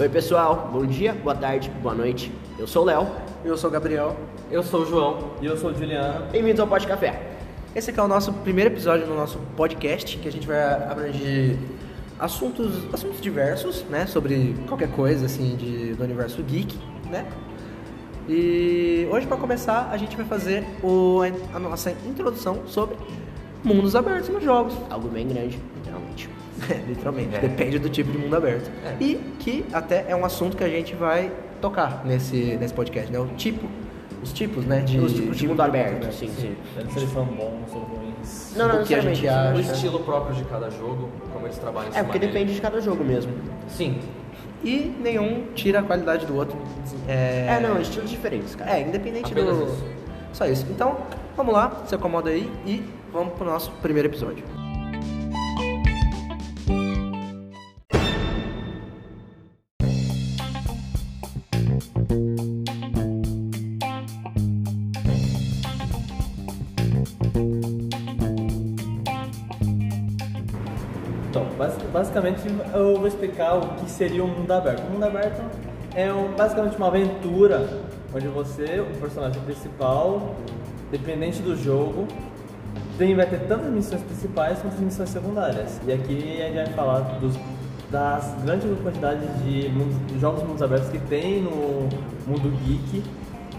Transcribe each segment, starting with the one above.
Oi, pessoal. Bom dia, boa tarde, boa noite. Eu sou o Léo. Eu sou o Gabriel. Eu sou o João. E eu sou o Juliano. Bem-vindos ao Pode Café. Esse aqui é o nosso primeiro episódio do nosso podcast, que a gente vai abranger assuntos, assuntos diversos, né? Sobre qualquer coisa, assim, de, do universo geek, né? E hoje, para começar, a gente vai fazer o, a nossa introdução sobre mundos abertos nos jogos. Algo bem grande, literalmente. Literalmente, é. depende do tipo de mundo aberto. É. E que até é um assunto que a gente vai tocar nesse, nesse podcast, né? O tipo, os tipos, né? De, os tipos de, de mundo aberto, aberto, sim, sim. Se eles são bons ou ruins. Não, não, o que a gente acha. O estilo próprio de cada jogo, como eles trabalham É, porque depende de cada jogo mesmo. Sim. E nenhum tira a qualidade do outro. É, é não, estilos diferentes, cara. É, independente Apenas do. Isso. Só isso. Então, vamos lá, se acomoda aí e vamos pro nosso primeiro episódio. Basicamente eu vou explicar o que seria o mundo aberto. O mundo aberto é um, basicamente uma aventura onde você, o personagem principal, dependente do jogo, tem, vai ter tantas missões principais quanto missões secundárias. E aqui a gente vai falar dos, das grandes quantidades de, mundos, jogos mundos abertos que tem no mundo geek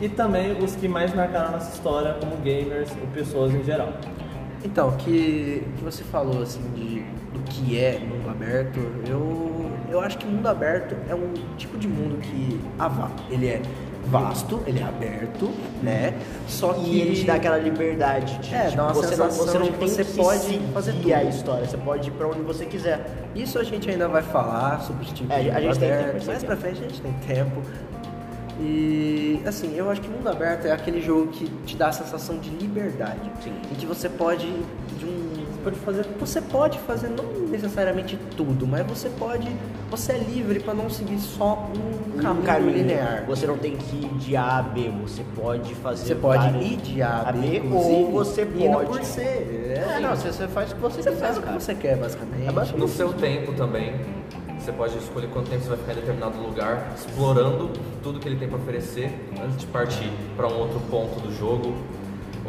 e também os que mais marcaram nossa história como gamers ou pessoas em geral. Então, que, que você falou assim de que é mundo aberto, eu, eu acho que mundo aberto é um tipo de mundo que ah, ele é vasto, ele é aberto, né? Só que e ele te dá aquela liberdade de é, tipo, você não, você não tem você pode fazer tudo. a história, você pode ir para onde você quiser. Isso a gente ainda vai falar sobre os tipos é, de a gente aberto, tem tempo, mais para frente a gente tem tempo. E assim, eu acho que mundo aberto é aquele jogo que te dá a sensação de liberdade. Sim. Em que você pode de um pode fazer, você pode fazer não necessariamente tudo, mas você pode, você é livre para não seguir só um, um caminho, caminho, linear. Você não tem que ir de A a B, você pode fazer Você pode ir de A a B, ou você pode por C. É, é, não, você, você faz o que você, você quiser, faz o que você quer, basicamente. É basicamente no seu tempo também. Você pode escolher quanto tempo você vai ficar em determinado lugar, explorando tudo que ele tem para oferecer antes de partir para um outro ponto do jogo.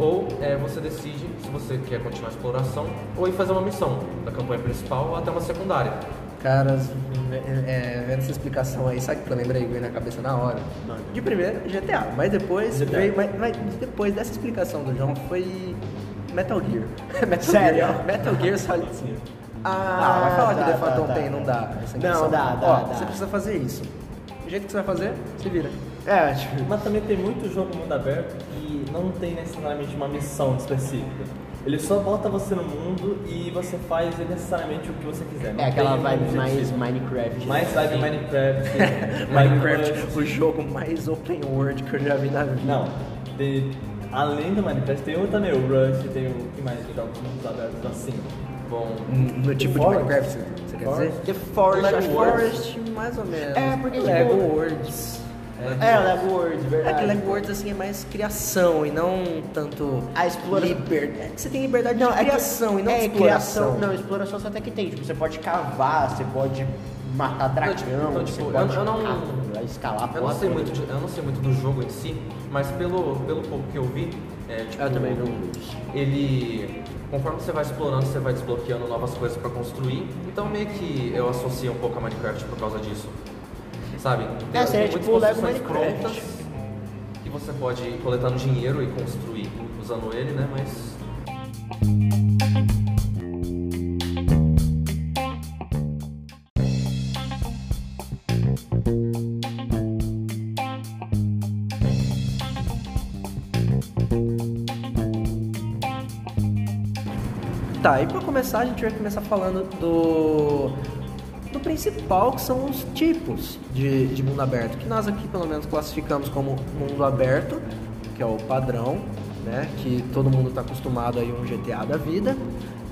Ou é, você decide se você quer continuar a exploração ou ir fazer uma missão da campanha principal ou até uma secundária. Caras, é, é, vendo essa explicação aí, sabe que eu lembrei veio na cabeça na hora? De primeiro, GTA, mas depois GTA. veio, mas, mas, depois dessa explicação do João foi Metal Gear. Metal Sério? Gear, Metal Gear Solid 5. Ah, ah, vai falar que o Phantom tá, tem, não dá. Não, dá, dá, Ó, dá. Você precisa fazer isso. O jeito que você vai fazer, se vira. É, tipo... Mas também tem muito jogo mundo aberto que não tem necessariamente uma missão específica. Ele só bota você no mundo e você faz necessariamente o que você quiser. Não é aquela vibe mais Minecraft. Mais vibe Minecraft. Minecraft, o jogo mais open world que eu já vi na vida. Não, de, além do Minecraft, tem o também, o Rush, tem o que mais jogos mundos abertos assim. Bom, no tipo de Minecraft, você quer dizer? The Forest. Lego Forest, mais ou menos. É, porque Lego tipo, Worlds. É, é Lego Worlds, verdade. É que Lego Worlds assim é mais criação e não tanto a exploração. Liberdade. Você tem liberdade não, de é criação que, e não é, exploração. Criação, não, exploração só até que tem. Tipo, você pode cavar, você pode matar dragão, então, tipo, você pode eu, eu não, escalar eu não sei muito de, Eu não sei muito do jogo em si, mas pelo, pelo pouco que eu vi, é, tipo, eu também não Ele conforme você vai explorando, você vai desbloqueando novas coisas para construir. Então meio que eu associo um pouco a Minecraft por causa disso. Sabe? Tem, é, tem tipo Lego Minecraft. prontas que você pode ir coletando dinheiro e construir usando ele, né? Mas Tá, e pra começar a gente vai começar falando do, do principal, que são os tipos de, de mundo aberto, que nós aqui pelo menos classificamos como mundo aberto, que é o padrão, né, que todo mundo está acostumado aí um GTA da vida,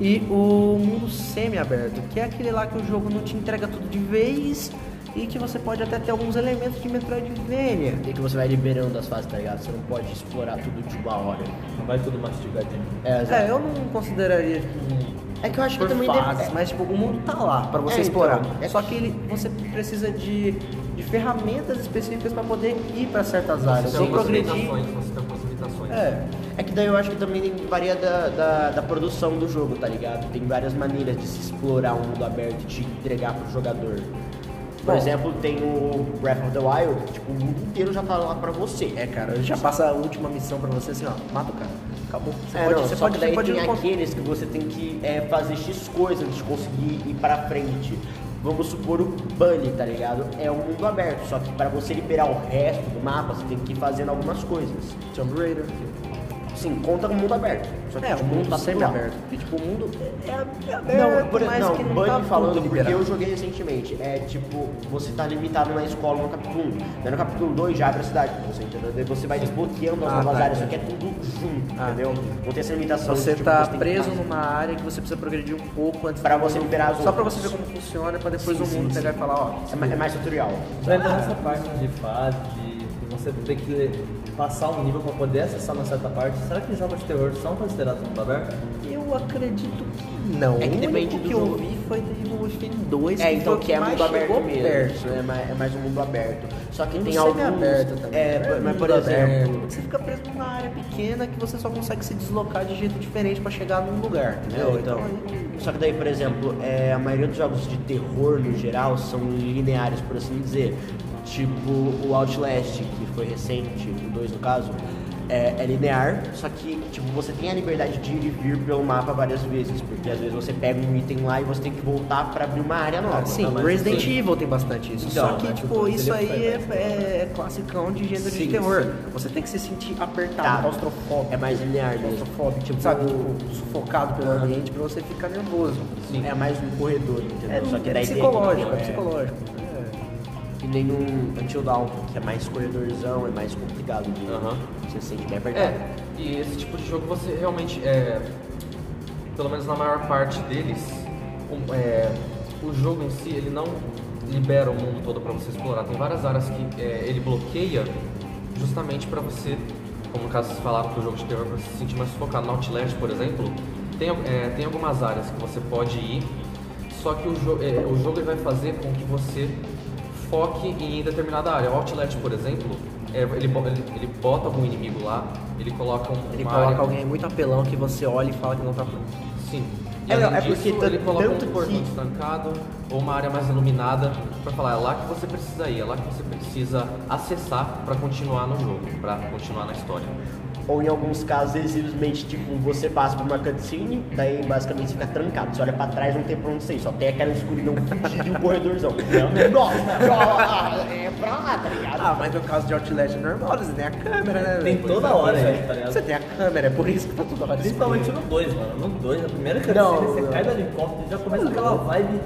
e o mundo semi-aberto, que é aquele lá que o jogo não te entrega tudo de vez e que você pode até ter alguns elementos de Metroidvania. E que você vai liberando as fases, tá ligado? Você não pode explorar tudo de uma hora. Não vai tudo mastigadinho. É, é eu não consideraria tipo, é que eu acho que também fases, mas tipo, o mundo tá lá para você é, explorar. Então, é Só que ele, você precisa de de ferramentas específicas para poder ir para certas áreas. Você tem algumas progredir. limitações, você tem. É, É que daí eu acho que também varia da, da, da produção do jogo, tá ligado? Tem várias maneiras de se explorar um mundo aberto e de entregar pro jogador. Por Bom. exemplo, tem o Breath of the Wild, que tipo, o mundo inteiro já tá lá pra você. é, cara, já passa a última missão para você assim, ó, mata o cara. Acabou. Você É, pode, não, você só pode, que daí pode tem no- aqueles que você tem que é, fazer X coisas antes de conseguir ir pra frente. Vamos supor o Bunny, tá ligado? É um mundo aberto, só que para você liberar o resto do mapa, você tem que ir fazendo algumas coisas. Tomb Raider. Sim, conta com mundo aberto. Só que É, o tipo, mundo tá sempre aberto. Porque, tipo, o mundo é, é aberto, Não, por, mas não, que não Bunny tá falando porque liberado. eu joguei recentemente. É tipo, você tá limitado na escola no capítulo 1. Daí no capítulo 2 já abre a cidade pra você, entendeu? Daí você vai desbloqueando as Ah, novas tá, áreas, só que é tudo junto, Ah, entendeu? Não tem essa limitação. Você de, tipo, tá que preso numa área que você precisa progredir um pouco antes Pra você liberar as Só pra você ver como funciona, pra depois Sim, o mundo sim, pegar sim. e falar, ó. É mais, é mais tutorial. Já entra nessa parte de fase, de você ter que passar um nível para poder acessar uma certa parte. Será que jogos de terror são considerados mundo aberto? Eu acredito que não. É que o depende único do que jogo. eu vi foi Evil Within 2, É, então o que é mundo aberto mesmo. perto. É mais, é mais um mundo aberto. Só que Tem tem um alguns... semi-aberto também. É, né? mas por aberto, exemplo... porque Você fica preso numa área pequena que você só consegue se deslocar de jeito diferente pra chegar num lugar, entendeu? É, então, aí- só que daí, por exemplo, é, a maioria dos jogos de terror no geral são lineares, por assim dizer. Tipo o Outlast, foi recente, o 2 no caso, é, é linear, só que tipo, você tem a liberdade de ir e vir pelo mapa várias vezes, porque às vezes você pega um item lá e você tem que voltar pra abrir uma área nova. Sim, mas Resident sim. Evil tem bastante isso. Então, Só que, né, tipo, tipo, isso aí é, é classicão de gênero de Sim, terror. sim. Você tem que se sentir apertado, Tá. claustrofóbico. É mais linear mesmo. claustrofóbico, tipo, sabe, tipo, sufocado pelo ambiente pra você ficar nervoso. Sim. É mais um corredor, entendeu? É, só que é daí psicológico, é é, psicológico. E nem um Until Dawn, que é mais corredorzão, é mais complicado de Aham. você se sente bem apertado. É, e esse tipo de jogo você realmente, é, pelo menos na maior parte deles, o, é, o jogo em si ele não libera o mundo todo para você explorar. Tem várias áreas que é, ele bloqueia justamente para você, como no caso vocês falaram que o jogo de terror para se sentir mais focado. No Outlast, por exemplo, tem, é, tem algumas áreas que você pode ir, só que o, jo é, o jogo vai fazer com que você foque em determinada área. O Outlast, por exemplo, é, ele, ele, ele bota algum inimigo lá, ele coloca um, Ele coloca área... alguém muito apelão que você olha e fala que não tá pronto. Sim. E É, não, é disso, porque ele coloca tanto um portão que- estancado ou uma área mais iluminada para falar, é lá que você precisa ir, é lá que você precisa acessar para continuar no jogo, para continuar na história. Ou em alguns casos simplesmente, tipo, você passa por uma cutscene, daí basicamente você fica trancado. Você olha pra trás não tem pra onde sair, só tem aquela escuridão fudida e um corredorzão. Nossa, ó, é pra lá, tá ligado? Ah, mas no caso de Outlast é normal, você tem a câmera, né? Tem toda hora aí, tá ligado? Você tem a câmera, é por isso que tá toda hora Principalmente escuro. no 2, mano. No 2, a primeira cutscene, Não, você não. cai do helicóptero e já começa aquela vibe.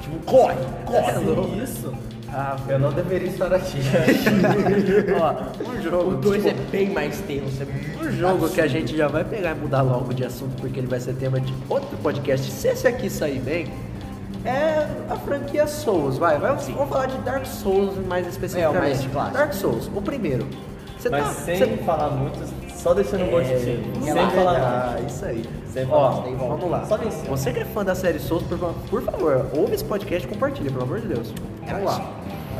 Tipo, corre, Corre, corre. isso. Ah, Eu não deveria estar aqui. ó, um jogo. O 2 é bem mais tenso, é Um jogo que a absurdo. gente já vai pegar e mudar logo de assunto, porque ele vai ser tema de outro podcast. Se esse aqui sair bem, é a franquia Souls. Vai, vai vamos falar de Dark Souls mais especificamente. É, o mais clássico. Dark Souls, o primeiro. Você Mas tá, sem você- falar muito, só deixando um gostinho. é sem lá, falar Ah, nada. isso aí. Sem Ó, falar, sem volta. vamos lá. Só vencer. Você que é fã da série Souls, por favor, ouve esse podcast e compartilha, pelo amor de Deus. Vamos lá.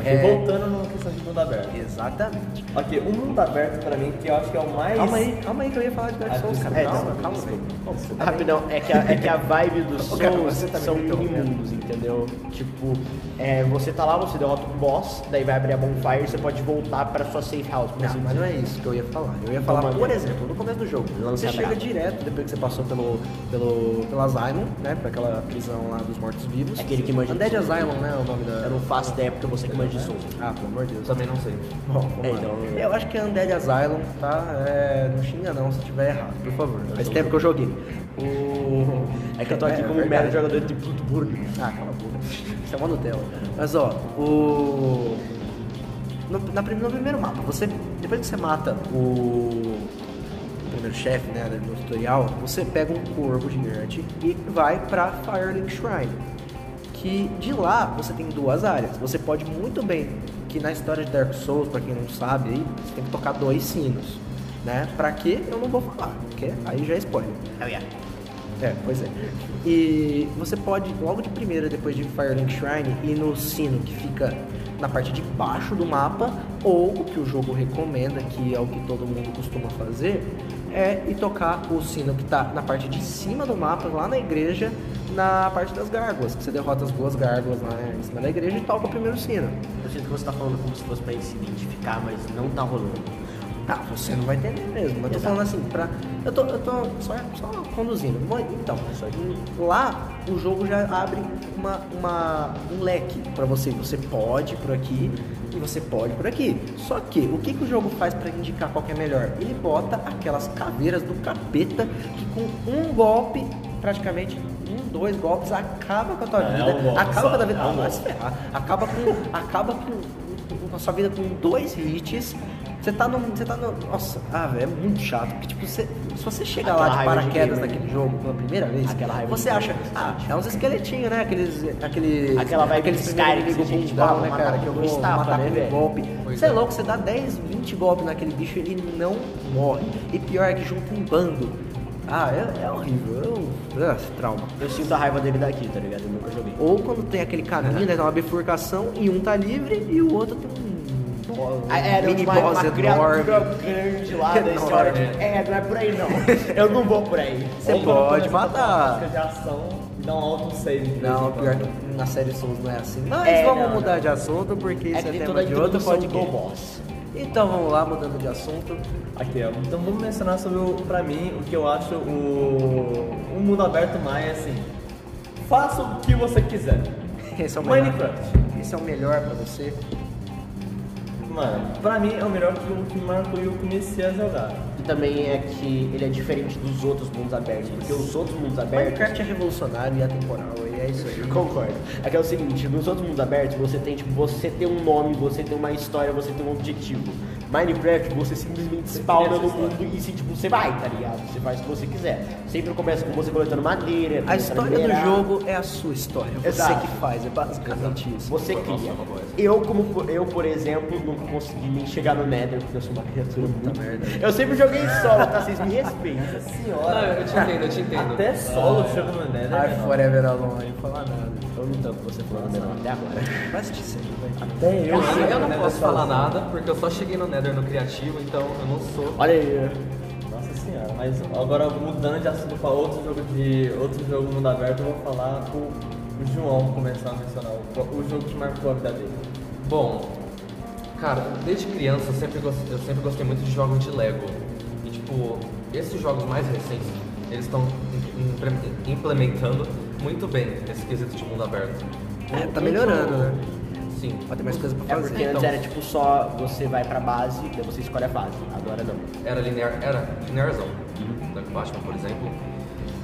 Aqui, É, voltando numa questão de mundo aberto. Exatamente. Ok, o mundo aberto pra mim, que eu acho que é o mais. Calma aí, calma aí que eu ia falar de Dark Souls, cara. é, calma, calma. Você tá Rapidão, é que, a, é que a vibe dos Souls tá são interrompendo. mini-mundos, entendeu? Tipo, é, você tá lá, você derrota um boss, daí vai abrir a bonfire e você pode voltar pra sua safe house, por Não, mas não é isso que eu ia falar. Eu ia falar, por exemplo, no começo do jogo, você chega brava. direto, depois que você passou pelo, pelo, pela Asylum, né, pra aquela prisão lá dos mortos-vivos. É aquele que manja de Undead Souls. Asylum, né, é o nome da... Eu não faço ideia porque você que manja de Souls. Ah, pelo amor de Deus. Também não sei. Bom, vamos É, então- Eu acho que é Undead Asylum, tá? É, não xinga não se tiver errado, por favor. Faz tempo que eu joguei. O... É que eu tô aqui como verdade. mero jogador de Bloodborne. Ah, cala a boca. Isso é uma Nutella. Mas ó, o. No, na, no primeiro mapa, você. Depois que você mata o. o primeiro chefe, né, no tutorial, você pega um corvo gigante e vai pra Firelink Shrine. Que de lá você tem duas áreas. Você pode muito bem, que na história de Dark Souls, pra quem não sabe aí, você tem que tocar dois sinos. Né? Pra quê? Eu não vou falar, porque aí já é spoiler. Oh, yeah. É, pois é. E você pode, logo de primeira, depois de Firelink Shrine, ir no sino que fica na parte de baixo do mapa, ou o que o jogo recomenda, que é o que todo mundo costuma fazer, é ir tocar o sino que tá na parte de cima do mapa, lá na igreja, na parte das gárgulas, que você derrota as duas gárgulas lá em cima da igreja e toca o primeiro sino. Eu sinto que você tá falando como se fosse ele se identificar, mas não tá rolando. Ah, você não vai entender mesmo. Mas eu tô Exato. falando assim, pra. Eu tô, eu tô só, só conduzindo. Então, lá o jogo já abre uma, uma, um leque pra você. Você pode ir por aqui e você pode por aqui. Só que o que, que o jogo faz pra indicar qual que é melhor? Ele bota aquelas caveiras do capeta que com um golpe, praticamente um, dois golpes, acaba com a tua É, vida. é um golpe acaba com a tua vida. é um Ah, vai se ferrar. Acaba com. acaba com com a sua vida com dois hits. Você tá num. Você tá no. Nossa, ah, velho, é muito chato. Porque, tipo, você, se você chega Aquela lá de de paraquedas gamer, naquele né? jogo pela primeira vez, Aquela raiva você de acha, ah, é uns esqueletinhos, né? Aqueles. Aquele, Aquela vibe aqueles de Skyrim que a gente pra né, matar cara? Que eu vou matar né, com um velho? golpe. Pois Você é é. louco, você dá 10, 20 golpes naquele bicho ele não morre. E pior é que junta um bando. Ah, é, é horrível. Eu, ah, trauma. Eu sinto a raiva dele daqui, tá ligado? Eu nunca joguei. Ou quando tem aquele caminho, né, tem uma bifurcação e um tá livre e o outro tem um Era mini uma, boss uma enorme. criatura grande lá, olha, Enorme. tipo, é, não é por aí não. Eu não vou por aí. Você Ou pode matar. de ação dá um auto save. de Não, pior que na série Souls não é assim. Mas É, vamos não, mudar não. de assunto porque É isso é, tem tema de outro podcast. boss. Então vamos lá, mudando de assunto. Aqui, ó. Então vamos mencionar sobre, o, pra mim, o que eu acho o, o mundo aberto Maia é assim. Faça o que você quiser. Esse é o melhor. Minecraft. Esse é o melhor pra você. Mano, pra mim é o melhor que o que marcou e eu comecei a jogar. E também é que ele é diferente dos outros mundos abertos, porque os outros mundos abertos. Minecraft é revolucionário e atemporal, e é isso aí. Concordo. É que é o seguinte, nos outros mundos abertos você tem tipo, você tem um nome, você tem uma história, você tem um objetivo. Minecraft você simplesmente spawna no mundo e se, tipo, você vai, tá ligado? Você faz o que você quiser. Sempre começa com você coletando madeira. A história do jogo é a sua história, você Exato. que faz, é basicamente isso. Você cria. Eu, como por- eu, por exemplo, não consegui nem chegar no Nether, porque eu sou uma criatura muito merda. Eu sempre joguei solo, tá? Vocês me respeitam. Senhora. Não, eu te entendo, eu te entendo. Até solo chega no Nether. Ai, né? forever alone, não falar nada. Eu não tanto você falando Nether até agora. Assistir sempre, vai. Até eu. Eu, eu não posso falar nada, porque eu só cheguei no Nether no criativo, então eu não sou. Olha aí. Nossa senhora, mas agora mudando de assunto para outro jogo de outro jogo mundo aberto, eu vou falar pro o João começar a mencionar o, o jogo que marcou a vida dele. Bom, cara, desde criança eu sempre, gostei, eu sempre gostei muito de jogos de Lego. E tipo, esses jogos mais recentes, eles estão im- implementando muito bem esse quesito de mundo aberto. É, tá melhorando, né? Sim. Vai ter mais coisa pra É fazer. porque antes Então. era tipo só você vai pra base, daí você escolhe a fase. Agora não. Era linear, era linearzão. Lego Batman, por exemplo.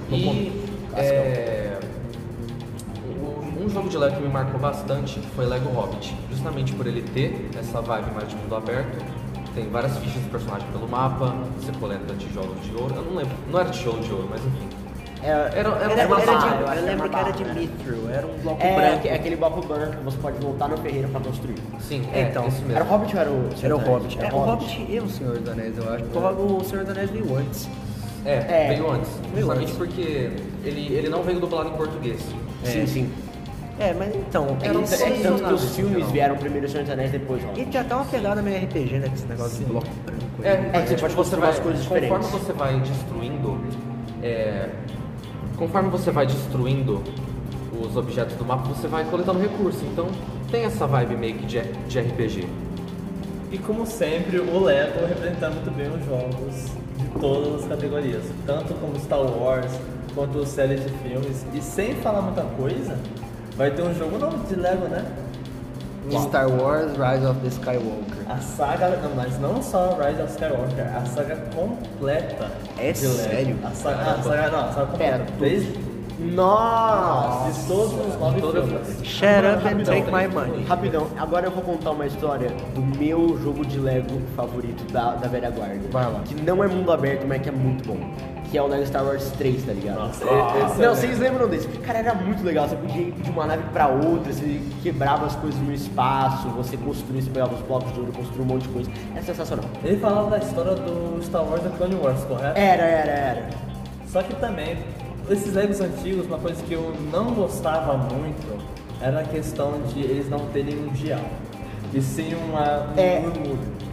No E é, um jogo de Lego que me marcou bastante foi Lego Hobbit. Justamente por ele ter essa vibe mais de mundo aberto. Tem várias fichas de personagem pelo mapa, você coleta tijolos de ouro. Eu não lembro, não era tijolo de ouro, mas enfim. Era, Era- era Era, uma era barra, de, eu eu, era lembro que era de né? Mithril, era um bloco É, branco. é aquele bloco branco que você pode voltar no ferreiro pra construir. Sim, É, é, então, esse mesmo. Era o Hobbit ou era o Era o Senhor Hobbit. dos É, Anéis? o Hobbit e o Senhor dos Anéis, eu acho. O Senhor dos Anéis veio antes. É, É. veio antes. Veio Justamente antes. porque ele, ele não veio dublado em português. Sim, sim. É, mas então, É, Era isso- é pouco tanto que os filmes geral. vieram primeiro o Senhor dos Anéis, depois o E Hobbit. tinha até uma pegada meio RPG, né? Com esse negócio de bloco branco. É, É, você tipo, pode você construir vai, umas coisas conforme diferentes. você vai destruindo, é, conforme você vai destruindo os objetos do mapa, você vai coletando recursos. Então tem essa vibe meio que de, de RPG. E como sempre, o Lego representa muito bem os jogos de todas as categorias, tanto como Star Wars quanto séries de filmes. E sem falar muita coisa, vai ter um jogo novo de Lego, né? Star Wars Rise of the Skywalker. A saga, não, mas não só Rise of Skywalker, a saga completa. É sério? A saga, a saga, não, a saga completa. Pera, Desde Nossa! de todos os nove filmes. Shut up and Rapidão, take my money. Rapidão, agora eu vou contar uma história do meu jogo de Lego favorito da, da velha guarda. Vai lá. Que não é mundo aberto, mas que é muito bom. Que é o Lego Star Wars 3, tá ligado? Nossa, é não, vocês lembram desse? Cara, era muito legal. Você podia ir de uma nave pra outra, você quebrava as coisas no espaço, você construía, você pegava os blocos de ouro, construía um monte de coisa. É sensacional. Ele falava da história do Star Wars da Clone Wars, correto? Era, era, era. Só que também, esses Legos antigos, uma coisa que eu não gostava muito era a questão de eles não terem um dial. e sem uma, um É.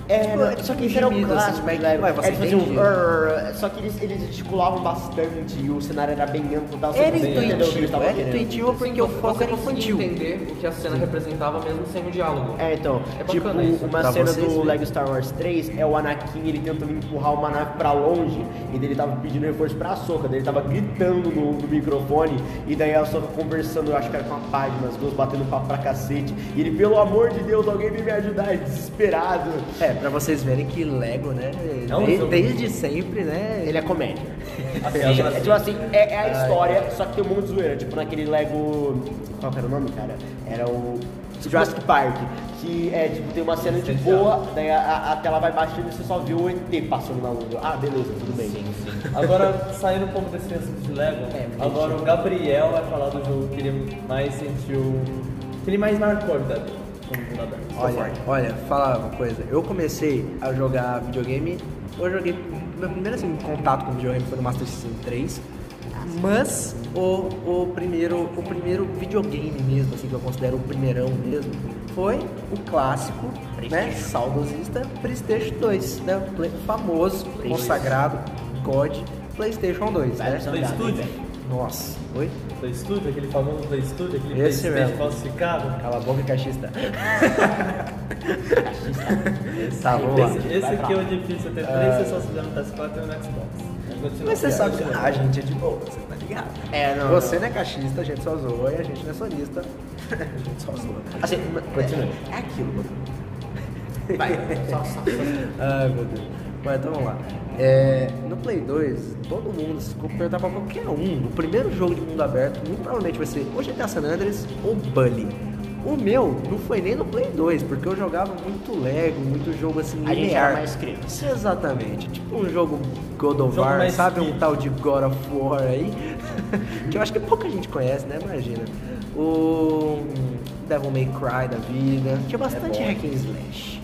É, Tipo, é só que tipo isso era um assim, clássico, mas- né? ué, você Eles faziam entende? um só que eles, eles gesticulavam bastante e o cenário era bem amplo, você Era que intuitivo, era intuitivo porque o foco era conseguia infantil. entender o que a cena representava mesmo sem o diálogo. É, então, É tipo, isso. uma Pra cena vocês do. Lego Star Wars 3 é o Anakin, ele tentando empurrar uma nave pra longe, e daí ele tava pedindo reforço pra Soca, daí ele tava gritando no, no microfone, e daí a Soca conversando, eu acho que era com a página, as duas batendo papo pra cacete, e ele, pelo amor de Deus, alguém vem me ajudar, desesperado. É, pra vocês verem que Lego, né, É um de- jogo. desde sempre, né, Ele é comédia. Assim, É, agora, tipo assim, é, é a história, só que tem um monte de zoeira. Tipo naquele Lego. Qual que era o nome, cara? Era o. Jurassic Park. Que é tipo, tem uma cena de boa, daí a, a- tela vai baixando e você só vê o ET passando na lua. Ah, beleza, tudo bem. Sim, sim. Agora, saindo um pouco desse assunto de Lego, É, agora o Gabriel vai falar do jogo que ele mais sentiu. que ele mais marcou a vida dele, como mundo aberto. Olha, olha, falar uma coisa. Eu comecei a jogar videogame. Eu joguei. Meu primeiro assim, contato com videogame foi no Master System 3. Mas o, o, primeiro, o primeiro videogame mesmo, assim, que eu considero o primeirão mesmo, foi o clássico, né? Saudosista PlayStation 2, né? O famoso, consagrado, God PlayStation 2, né? Vai, Play Studio? Nossa, oi? Play Studio, aquele famoso Play Studio, aquele Esse Playstation mesmo. falsificado. Cala a boca, caixista. tá, vamos lá. Esse, esse aqui é o difícil ter três pessoas fazendo no PS4 e um Xbox. Continua. Mas você sabe que a gente é de boa, você tá ligado? É, não. Você não. não é caixista, a gente só zoa, e a gente não é sonista, a gente só zoa. Assim, Continue. É, é aquilo, mano. Vai, só, só. Ai, meu Deus. Mas então vamos lá. É, no Play 2, todo mundo, se perguntar pra qualquer um, o primeiro jogo de mundo aberto muito provavelmente vai ser ou GTA San Andreas ou Bully. O meu não foi nem no Play 2, porque eu jogava muito Lego, muito jogo assim A gente linear. era mais criança. Exatamente. Tipo um jogo God of War, sabe? Um tal de God of War aí. que eu acho que pouca gente conhece, né? Imagina. O Devil May Cry da vida. Tinha bastante bom. hack and slash.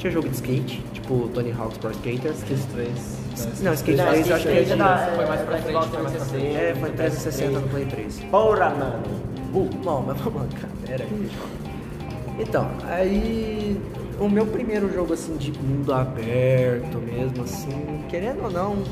Tinha jogo de skate, tipo Tony Hawk's Pro Skater. Skate 3. Não, Skate Não, 3 eu acho que é de... Foi mais pra da frente, Xbox foi mais pra frente. É, foi 360 no Play 3. Porra, mano. Uh, Bom, mas vamos lá, cara. Pera aí. Então, aí o meu primeiro jogo assim de mundo aberto mesmo, assim, querendo ou não,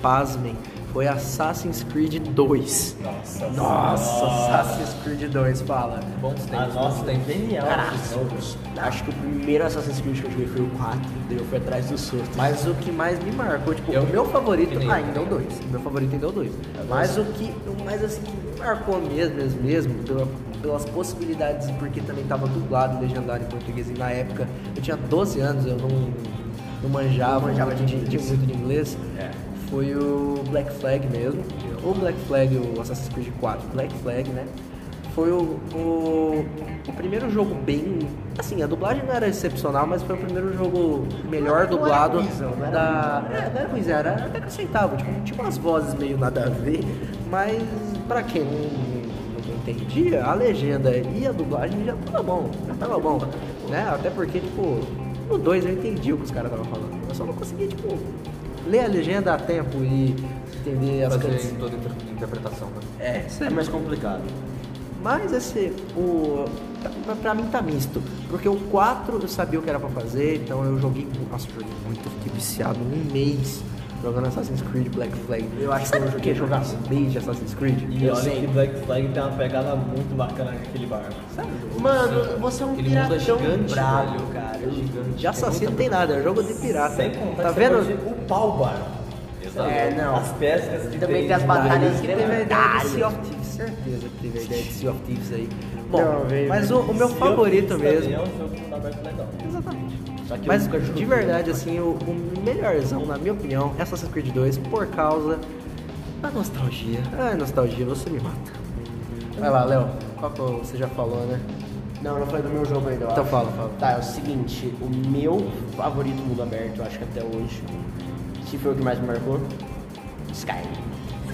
pasmem, foi Assassin's Creed 2. Nossa, Nossa, Assassin's Creed 2, fala. Bons tempos, bons nossa, genial. Caraca, esse jogo. acho que o primeiro Assassin's Creed que eu joguei foi o 4, daí eu fui atrás dos outros. Mas o que mais me marcou, tipo, Eu- o meu favorito ainda é o eu. 2. O meu favorito ainda é o 2. Mas o que, mais assim, que me marcou mesmo, mesmo, mesmo, pela- pelas possibilidades, porque também tava dublado legendado em português. E na época, eu tinha 12 anos, eu não, não manjava, Não manjava de, de de, muito de inglês. É. Foi o Black Flag mesmo. O Black Flag, o Assassin's Creed 4, Black Flag, né? Foi o, o, o primeiro jogo bem. Assim, a dublagem não era excepcional, mas foi o primeiro jogo melhor Não era dublado ruimzão, não era da. ruim, né? É, não era ruim, era até que aceitável. Tipo, tinha umas vozes meio nada a ver, mas pra quem não, não entendia, a legenda e a dublagem já tava bom. Já tava bom. Né? Até porque, tipo, no 2 eu entendi o que os caras estavam falando. Eu só não conseguia, tipo, ler a legenda a tempo e entender as Fazer coisas. toda a inter- interpretação. Né? É, isso É mais complicado. Mas esse, o, pra, pra mim tá misto. Porque o 4 eu sabia o que era pra fazer, então eu joguei. Nossa, eu joguei muito, fiquei viciado um mês jogando Assassin's Creed Black Flag. Eu acho que eu o joguei que? Jogar mais. um mês de Assassin's Creed? E Eu olha sei. que Black Flag tem uma pegada muito bacana naquele barco. Mano, você é um Aquele mundo é piratão gigante, bravo, velho. cara. É gigante. De assassino não tem nada, é jogo de pirata. Sem contar tá que você vendo? pode upar o barco. Exato. É, não. As pescas que Também tem as batalhas que teve a ideia de lendárias. Sea of Thieves, certeza que teve a ideia de Sea of Thieves aí. Bom, Não, veio- mas o, o meu favorito Thieves também mesmo. É um jogo mundo aberto legal. Exatamente. Que Mas de verdade, assim, o, o melhorzão, na minha opinião, é Assassin's Creed 2 por causa da nostalgia. Ai, nostalgia, você me mata. Vai lá, Léo. Qual que eu- você já falou, né? Não, não foi do meu jogo ainda. eu Então acho. fala, fala. Tá, é o seguinte, o meu favorito mundo aberto, eu acho que até hoje, que foi o que mais me marcou, Skyrim.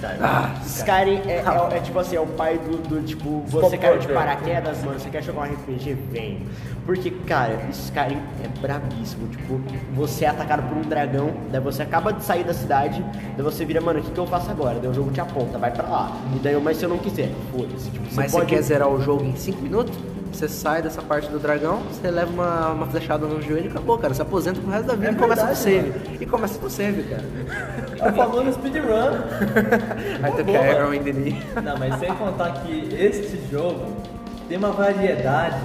Skyrim. Ah, Skyrim é, é- é tipo assim, é o pai do, do, tipo, você caiu de paraquedas, mano, você quer jogar um RPG, vem. Porque, cara, Skyrim é brabíssimo. Tipo, você é atacado por um dragão, daí você acaba de sair da cidade, daí você vira, mano, o que, que eu faço agora? Daí o jogo te aponta, vai pra lá. E daí, mas se eu não quiser, foda-se. Tipo, Mas você quer zerar o jogo em 5 minutos? Você sai dessa parte do dragão, você leva uma, uma flechada no joelho e acabou, cara. Você aposenta pro resto da vida É e começa verdade, save. E começa do save, cara. É o famoso speedrun. Aí tu boa. quer o Indeni. Não, mas sem contar que este jogo tem uma variedade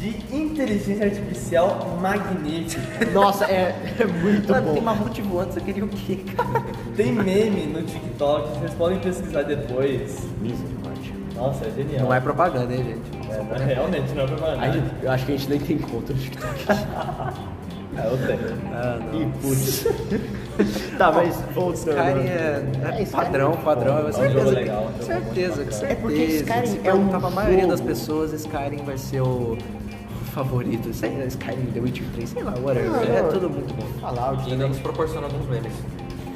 de inteligência artificial magnífica. Nossa, é, é muito Mano, bom. tem mamute voando, você queria o quê, cara? Tem meme no TikTok, vocês podem pesquisar depois. Misericórdia. Nossa, é genial. Não é propaganda, hein, gente? É, não, realmente não é pra A falar. gente- eu acho que a gente nem tem conta no TikTok. É, eu tenho. Ah, não. Ih, putz. tá, mas voltando. Skyrim é, é Skyrim padrão, padrão. É um certeza, jogo que- legal, é um jogo certeza, que bacana. É porque certeza. Skyrim Se é um perguntar pra maioria das jogo. pessoas, Skyrim vai ser o favorito. Sei lá, Skyrim, The Witcher 3, sei lá, whatever. Não, é não. tudo muito bom. Fallout E ainda nos proporciona alguns memes.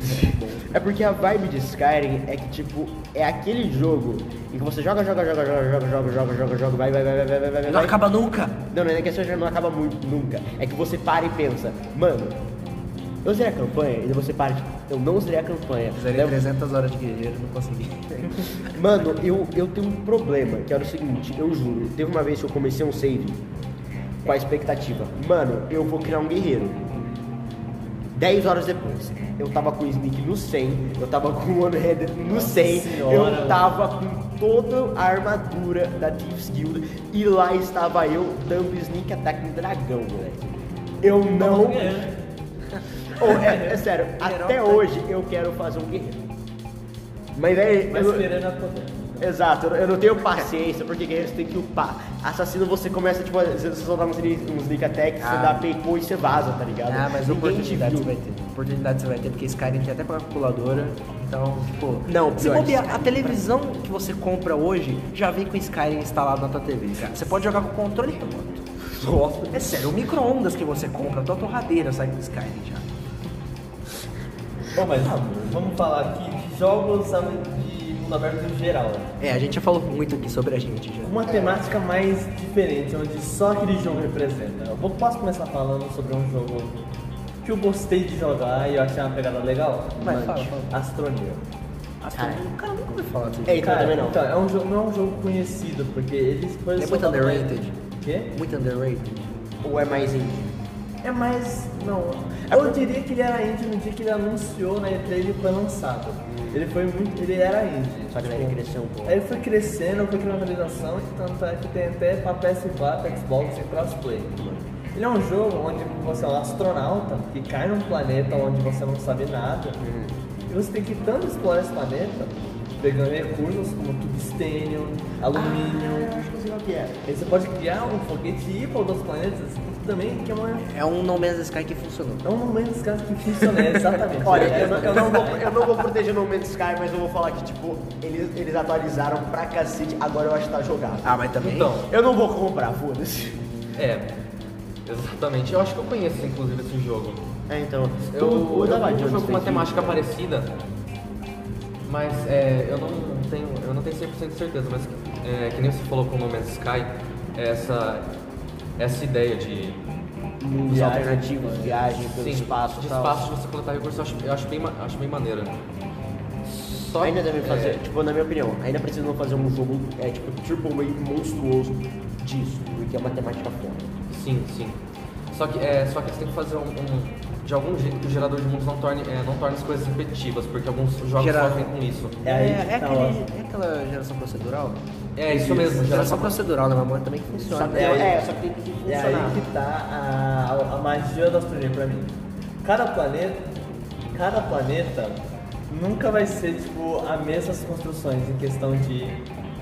É porque a vibe de Skyrim é que, tipo, é aquele jogo em que você joga, joga, joga, joga, joga, joga, joga, joga, joga, vai, vai, vai, vai, vai, vai, vai, Não vai. acaba nunca. Não, não é que essa não acaba muito, nunca. É que você para e pensa, mano, eu zerei a campanha, e você para, tipo, eu não zerei a campanha. Zerei Daí- 300 horas de guerreiro, não consegui. Mano, eu, eu tenho um problema, que era o seguinte, eu juro, teve uma vez que eu comecei um save com a expectativa, mano, eu vou criar um guerreiro. 10 horas depois, eu tava com o Sneak no 100, eu tava com o One Headed no 100, senhora, eu tava com toda a armadura da Thieves Guild e lá estava eu dando Sneak Attack no dragão, moleque. Eu não. Oh, é, é sério, até hoje eu quero fazer um guerreiro. Mas é. Mas eu- querendo a poder. Exato, eu eu não tenho paciência, porque guerreiro você tem que upar. Assassino você começa, tipo, às vezes você só dá uns, uns sneak attack, você Ah. dá paypal e você vaza, tá ligado? Ah, mas Ninguém te oportunidade viu. você vai ter. Oportunidade você vai ter, porque Skyrim tem até pra calculadora. Então, tipo. Não, se pior, bobear, a televisão que você compra hoje já vem com Skyrim instalado na tua TV, cara. Você pode jogar com controle remoto. Nossa. É sério, o micro-ondas que você compra, a tua torradeira sai com Skyrim já. Bom, mas vamos falar aqui de jogos mundo aberto em geral. É, a gente já falou muito aqui sobre a gente já. Uma temática mais diferente, onde só aquele jogo representa. Eu vou- posso começar falando sobre um jogo que eu gostei de jogar e eu achei uma pegada legal? Vai, Mande. fala, fala. Astroneer. Cara, cara, nunca ouvi falar disso. É, então, Cara, também não. então, é um jogo, não é um jogo conhecido, porque ele foi É muito underrated. Quê? Muito underrated. Ou é mais indie? É mais. Não. É Eu diria que ele era indie no dia que ele anunciou na E3 ele foi lançado. Ele foi muito. Ele era indie. Só que daí ele cresceu um pouco. Aí ele foi crescendo, foi criando atualização, e tanto é que tem até pra PS4, Xbox e crossplay. Ele é um jogo onde você é um astronauta que cai num planeta onde você não sabe nada. E você tem que tanto explorar esse planeta, pegando recursos como tungstênio, alumínio. acho que eu sei qual que é. Aí você pode criar um foguete e ir para outros planetas e também, que é uma É um No Man's Sky que funcionou. é um momento dos caras que funciona, é exatamente. Olha, eu não, eu, não vou, eu não vou proteger No Man's Sky, mas eu vou falar que, tipo, eles, eles atualizaram pra cacete, agora eu acho que tá jogável. Ah, mas também. Então, Eu não vou comprar, foda-se. é. Exatamente. Eu acho que eu conheço, inclusive, esse jogo. É, então. Eu, eu vi um Jones jogo com uma temática parecida, mas é, eu não tenho, eu não tenho 100% de certeza, mas é, que nem você falou com o No Man's Sky, essa, essa ideia de Mundos alternativos, viagem pelo sim, espaço de tal. espaço de você coletar recursos, eu acho, eu acho, bem, acho bem maneira. Só Ainda devem fazer, é, tipo, na minha opinião, ainda precisam fazer um jogo, é, tipo, triple A monstruoso disso, porque é uma temática foda. Sim, sim. Só que, é, só que eles têm que fazer um, um- de algum jeito que o gerador de mundos não torne, é, não torne as coisas repetitivas, porque alguns jogos Gerar- sofrem com isso. É É, é, tá aquele, é aquela geração procedural? É isso mesmo, Geração geração procedural, né? Mas também que Só funciona. que, É aí- é, só que tem que É funcionar. aí que tá a, a, magia da astronomia pra mim. Cada planeta, cada planeta nunca vai ser tipo as mesmas construções em questão de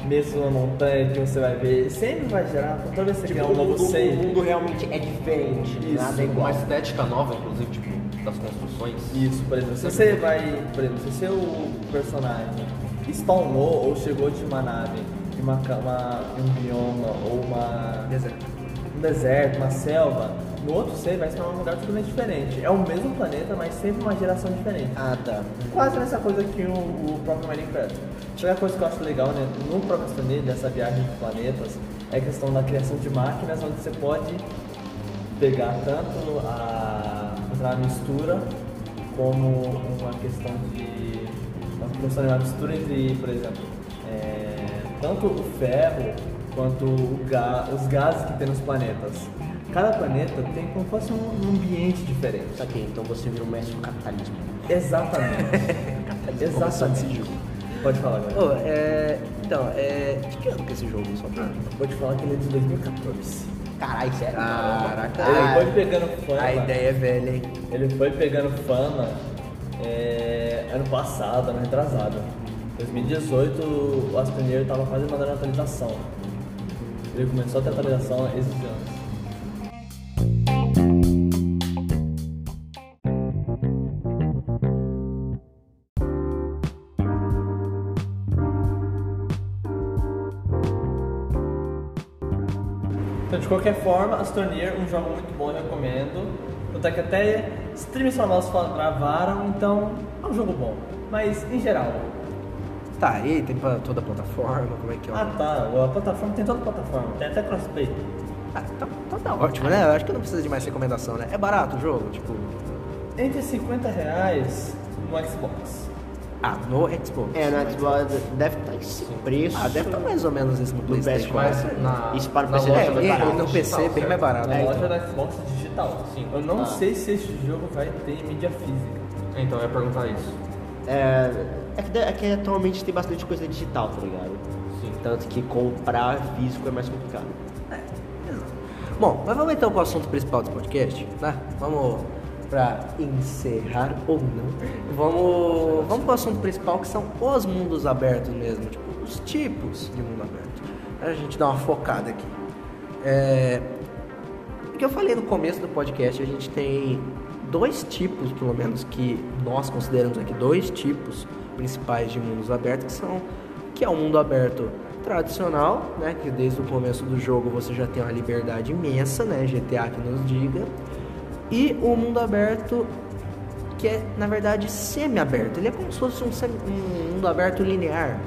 mesma montanha que você vai ver. Sempre vai gerar, toda vez que você Tipo, criar um novo mundo, o mundo realmente é diferente, Isso, nada é igual. Uma estética nova, inclusive, tipo, das construções. Isso, por exemplo, se você vai, por exemplo, se o seu personagem spawnou ou chegou de uma nave uma, uma, um bioma ou uma Deserto. um deserto, uma selva, No outro save vai ser um lugar totalmente diferente. É o mesmo planeta, mas sempre uma geração diferente. Ah, tá. Quase a mesma coisa que o, o próprio Minecraft. Outra coisa que eu acho legal né, no próprio Stone dessa viagem de planetas, é a questão da criação de máquinas, onde você pode pegar tanto a, a mistura como uma questão de. uma questão de uma mistura entre, por exemplo, tanto o ferro quanto o ga, os gases que tem nos planetas. Cada planeta tem como se fosse um ambiente diferente. Isso aqui, então você vira um mestre do capitalismo. Exatamente. Exatamente. Pode falar agora. Ô, é, então, é, de que ano que é esse jogo só pra... Vou te falar que ele é de 2014. Caralho, sério? Caraca. Ele foi pegando fama. A ideia é velha, hein? Ele foi pegando fama é, ano passado, ano retrasado. 2018 o Astroneer estava quase mandando atualização. Ele começou a ter atualização esses anos. Então, de qualquer forma, Astroneer, um jogo muito bom, eu recomendo. Tanto é que até streams famosos gravaram, então é um jogo bom. Mas, em geral, Tá, e aí tem pra toda a plataforma, como é que é? ah tá, a plataforma tem toda a plataforma, tem até crossplay. Ah, então, então tá ótimo, né? Eu acho que não precisa de mais recomendação, né? É barato o jogo, tipo... Entre 50 reais no Xbox. Ah, no Xbox. É, no Xbox deve estar esse preço. Ah, deve estar mais ou menos isso no Playstation. PS4. na- Isso para o na PC É, e barato. no PC é bem mais barato. Na né? loja da Xbox digital. Sim. Eu não Ah. sei se esse jogo vai ter mídia física. Então, eu ia perguntar isso. É, é, que, é que atualmente tem bastante coisa digital, tá ligado? Sim. Tanto que comprar físico é mais complicado. Bom, mas vamos então para o assunto principal do podcast, né? Vamos para encerrar ou não. Vamos, vamos para o assunto principal que são os mundos abertos mesmo, tipo os tipos de mundo aberto. A gente dá uma focada aqui. É, o que eu falei no começo do podcast, a gente tem dois tipos, pelo menos que nós consideramos aqui dois tipos principais de mundos abertos, que são que é o mundo aberto tradicional, né, que desde o começo do jogo você já tem uma liberdade imensa, né, GTA que nos diga, e o mundo aberto que é na verdade semi-aberto. Ele é como se fosse um, semi- um mundo aberto linear,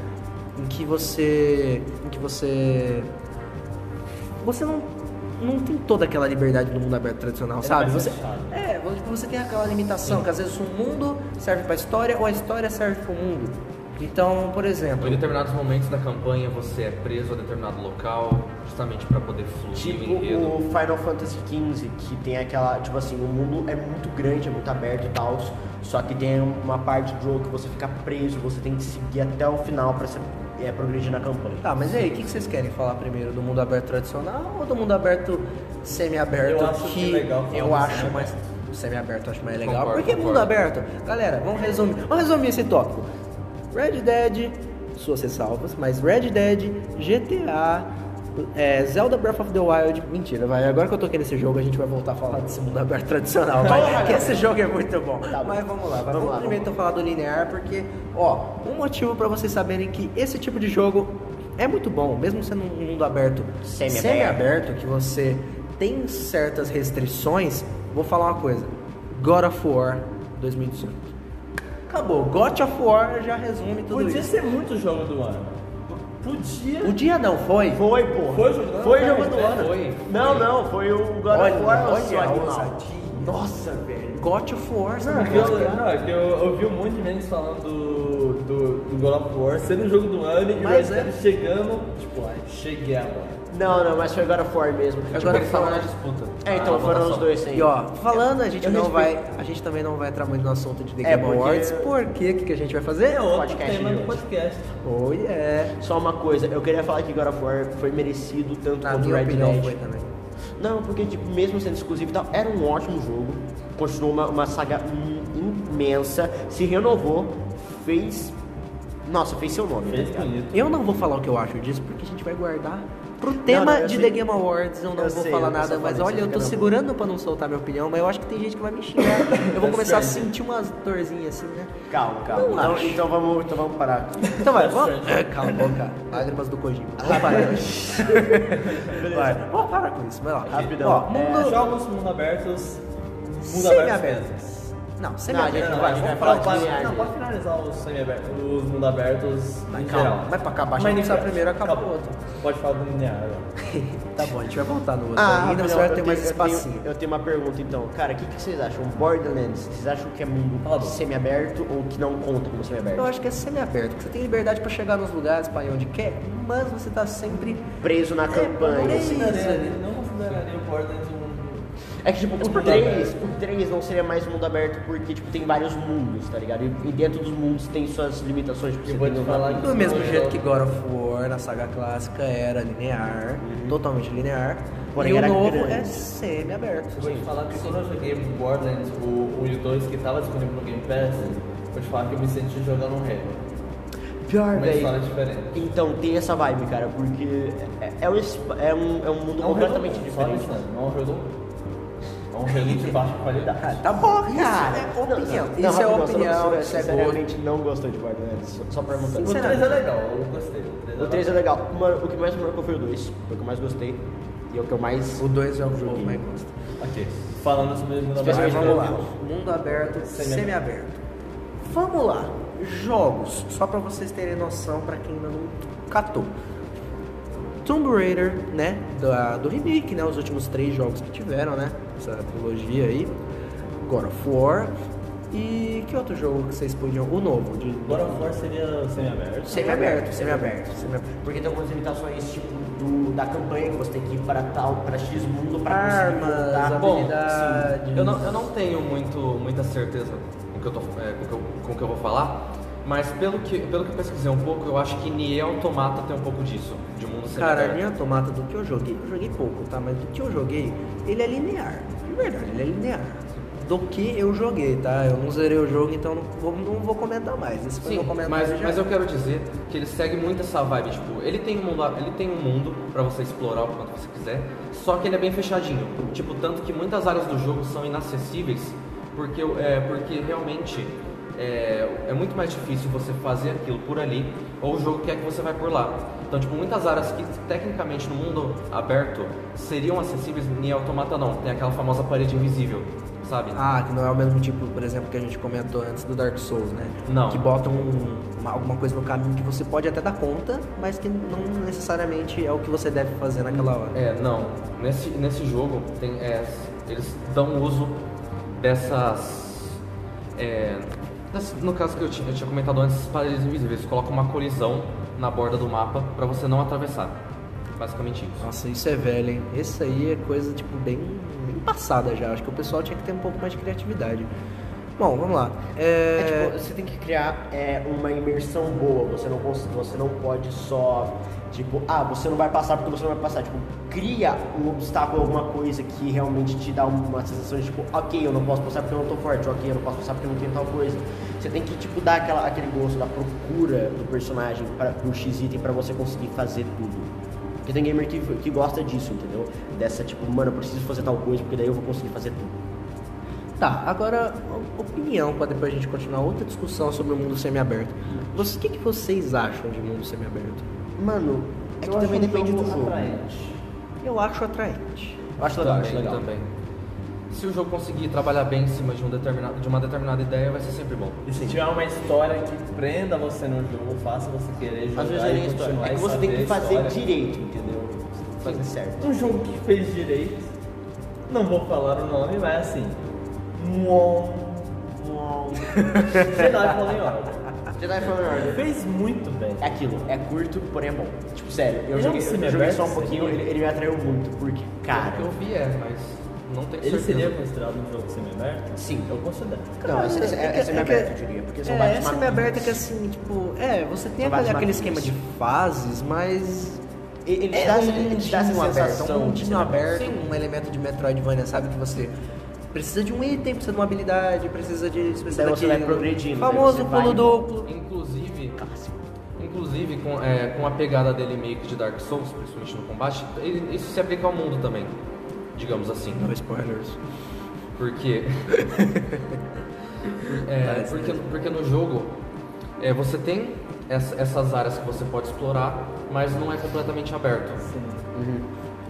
em que você, em que você você não, não tem toda aquela liberdade do mundo aberto tradicional, Ele é sabe? Você, é, você- tem aquela limitação, que às vezes o mundo serve para a história ou a história serve para o mundo. Então, por exemplo, Em determinados momentos da campanha, você é preso a determinado local, justamente para poder fluir Tipo o o Final Fantasy XV, que tem aquela, tipo assim, o mundo é muito grande, é muito aberto e tal, só que tem uma parte do jogo que você fica preso, você tem que seguir até o final pra se, é, progredir na campanha. Tá, mas e aí, o que que vocês querem falar primeiro? Do mundo aberto tradicional ou do mundo aberto semi-aberto? Eu acho que é legal falar eu acho mais. Semi-aberto eu acho mais legal. Concordo, Porque mundo concordo. aberto, galera, vamos resumir. Vamos resumir esse tópico. Red Dead, suas ressalvas, mas Red Dead, GTA, é, Zelda Breath of the Wild. Mentira, vai. Agora que eu toquei nesse jogo, a gente vai voltar a falar desse mundo aberto tradicional. Vai, que esse jogo é muito bom. Tá bom. mas vamos lá, vai. Vamos vamos lá, primeiro vamos então falar do linear, porque, ó, um motivo pra vocês saberem que esse tipo de jogo é muito bom, mesmo sendo um mundo aberto Semi-aberto. semi-aberto, que você tem certas restrições. Vou falar uma coisa: God of War 2018. Acabou. God of War já resume tudo Podia isso. ser muito jogo do ano. Podia. O dia não foi? Foi, pô. Foi o jogo do ano? Foi o jogo do Foi, ano. foi. Não, não, foi o God Olha, of War, olha seu a animal. ousadia. Nossa, velho. God of War, Não, não é que eu, não, é que eu ouvi um monte de memes falando do, do, do God of War sendo o jogo do ano e o Red é. chegando, tipo, ai, cheguei agora. Não, não, mas foi God of War mesmo. Agora Tipo, ele foi- tava na disputa. É, então na foram os dois sim. E ó, falando, a gente Eu não respeito. vai. A gente também não vai entrar muito no assunto de The É, Game porque- Awards, porque o que, que a gente vai fazer? É outro podcast tema do podcast. Oh yeah. Só uma coisa, eu queria falar que God of War foi merecido tanto Na quanto minha Red Dead. foi também. Não, porque tipo, mesmo sendo exclusivo e tal, era um ótimo jogo. Continuou uma, uma saga imensa, se renovou, fez. Nossa, fez seu nome. Fez tá bonito. Eu não vou falar o que eu acho disso, porque a gente vai guardar Pro tema não, eu de sei. The Game Awards eu não Eu vou sei, falar nada, mas olha, eu tô caramba. segurando pra não soltar minha opinião, mas eu acho que tem gente que vai me xingar. Eu vou começar a sentir umas dorzinhas assim, né? Calma, calma. Não Então, então vamos, então vamos parar aqui. Então vai, vamos. É, Calma, boca. Lágrimas do Kojima. Vamos parar. Vai, vamos parar com isso, vai lá. Rapidão. Ó, mundo É, jogos mundo abertos. Mundo semi-abertos. Não, Não, semi-aberto. não vai, vai, vamos vai falar de Não, linear. pode finalizar os semi-abertos, os mundo abertos Mas em calma, geral. mas pra acabar, a gente Minecraft. começar primeiro, acaba o Acabou. outro. Pode falar do linear agora. Tá bom, a gente vai voltar no outro Ah, ainda, você rapidão, vai eu ter mais tenho- eu tenho- espacinho. Eu tenho uma pergunta então. Cara, o que, que vocês acham? Borderlands, vocês acham que é mundo semi-aberto ou que não conta como Eu semi-aberto? acho que é semi-aberto, porque você tem liberdade pra chegar nos lugares, pra ir onde quer, mas você tá sempre Preso na campanha, preso. assim. Não consideraria o Borderlands um... É que, tipo, o 3, aberto. o 3 não seria mais mundo aberto porque, tipo, tem vários mundos, tá ligado? E, e dentro dos mundos tem suas limitações. Tipo, Eu você vou te falar. Do mesmo jeito que God of War na saga clássica era linear, totalmente linear, Porém, e o novo grande. é semi-aberto. Eu vou te falar que quando eu joguei Borderlands, o 1 e o 2, que tava disponível no Game Pass, vou te falar que eu me senti jogando um Halo. Pior, velho. diferente. Então, tem essa vibe, cara, porque é, é, um, é, um, é um mundo completamente Halo, diferente. Só isso, né? Não é um. É Halo de baixa qualidade. Ah, tá bom, Cara, cara. Isso é opinião. Não, Isso é opinião, você, isso é gosto. sinceramente não gostou de Borderlands, só, só perguntando. O 3 é legal, eu gostei. O 3 é legal. Mano, o que mais me marcou foi o 2. Foi o que eu mais gostei. E é o que eu mais. O 2 é o que eu mais gosto. Ok. Falando sobre o mundo aberto, vamos lá. Mundo aberto, Semi-aberto. semi-aberto. Vamos lá. Jogos, só pra vocês terem noção, pra quem ainda não catou. Tomb Raider, né? Da- do remake, né? Os últimos três jogos que tiveram, né? Essa trilogia aí. God of War. E que outro jogo que vocês podiam. O novo, de. God of War seria semi-aberto. Semi-aberto, semi-aberto. semi-aberto. Porque tem algumas limitações, tipo, do, da campanha que você tem que ir para tal, para X mundo para Armas. Bom, habilidades. Eu não, eu não tenho muito, muita certeza com o que eu, tô, é, com que eu, com o que eu vou falar, mas pelo que, pelo que eu pesquisei um pouco, eu acho que Nier Automata tem um pouco disso, de mundo Cara, semi-aberto. linha tomata do que eu joguei, eu joguei pouco, tá? Mas do que eu joguei, ele é linear. De verdade, ele é linear. Do que eu joguei, tá? Eu não zerei o jogo, então não vou, não vou comentar mais. Esse foi Sim, meu comentário. mas, mas eu quero dizer que ele segue muito essa vibe, tipo, ele tem um mundo, ele tem um mundo para você explorar o quanto você quiser, só que ele é bem fechadinho. Tipo, tanto que muitas áreas do jogo são inacessíveis, porque, é, porque realmente é, é muito mais difícil você fazer aquilo por ali, ou o jogo quer que você vai por lá. Então, tipo, muitas áreas que tecnicamente no mundo aberto seriam acessíveis, em automata não, tem aquela famosa parede invisível, sabe? Ah, que não é o mesmo tipo, por exemplo, que a gente comentou antes do Dark Souls, né? Não. Que botam um- uma- alguma coisa no caminho que você pode até dar conta, mas que não necessariamente é o que você deve fazer naquela hora. É, não. Nesse, nesse jogo, tem, é, eles dão uso dessas. é, dessas- no caso que eu tinha, eu tinha comentado antes, paredes invisíveis. Eles colocam uma colisão na borda do mapa para você não atravessar. Basicamente isso. Nossa, isso é velho, hein? Esse aí é coisa, tipo, bem, bem passada já. Acho que o pessoal tinha que ter um pouco mais de criatividade. Bom, vamos lá. É, É... tipo, você tem que criar é, uma imersão boa. Você não, você não pode só, tipo, ah, você não vai passar porque você não vai passar. Tipo, cria um obstáculo, alguma coisa que realmente te dá uma sensação de, tipo, ok, eu não posso passar porque eu não tô forte, ok, eu não posso passar porque eu não tenho tal coisa. Você tem que, tipo, dar aquela, aquele gosto da procura do personagem para pro X item pra você conseguir fazer tudo. Porque tem gamer que, que gosta disso, entendeu? Dessa, tipo, mano, eu preciso fazer tal coisa porque daí eu vou conseguir fazer tudo. Tá, agora, opinião, para depois a gente continuar outra discussão sobre o mundo semi-aberto. O que, que vocês acham de mundo semi-aberto? Mano, é que Eu também acho um depende do jogo atraente. Eu acho atraente. Eu acho legal, acho também, legal. também. Se o jogo conseguir trabalhar bem em cima de, um determinado, de uma determinada ideia, vai ser sempre bom. E se tiver uma história que prenda você no jogo, faça você querer jogar Às vezes é e nem história. É que você tem que fazer história. direito, entendeu? Que fazer certo. Um jogo que fez direito, não vou falar o nome, mas assim. Muon, muon. Jedi Fallen Order. Jedi Fallen Order. Fez muito bem. É aquilo, é curto, porém é bom. Tipo, sério, eu é joguei, eu joguei só um pouquinho, ele, ele me atraiu muito, porque, cara. O que eu vi é, mas não tenho Ele certeza. seria considerado um jogo semi-aberto? Sim. Eu considero. Não, esse, esse, é, que- é semi-aberto, eu diria, porque são é, vários é semi-aberto é que assim, tipo, é, você tem aquele, aquele esquema de fases, mas. Ele, ele é dá, um ele dá essa mundinho aberto, sensação um aberto, Sim. um elemento de Metroidvania, sabe? Que você precisa de um item, precisa de uma habilidade, precisa de. Precisa Daí você daquilo. vai progredindo, Famoso você pulo vai- duplo. Inclusive, inclusive com, é, com a pegada dele meio que de Dark Souls, principalmente no combate, ele- isso se aplica ao mundo também, digamos assim. No spoilers. Porque. É, porque, porque no jogo é, você tem essa- essas áreas que você pode explorar, mas não é completamente aberto. Sim.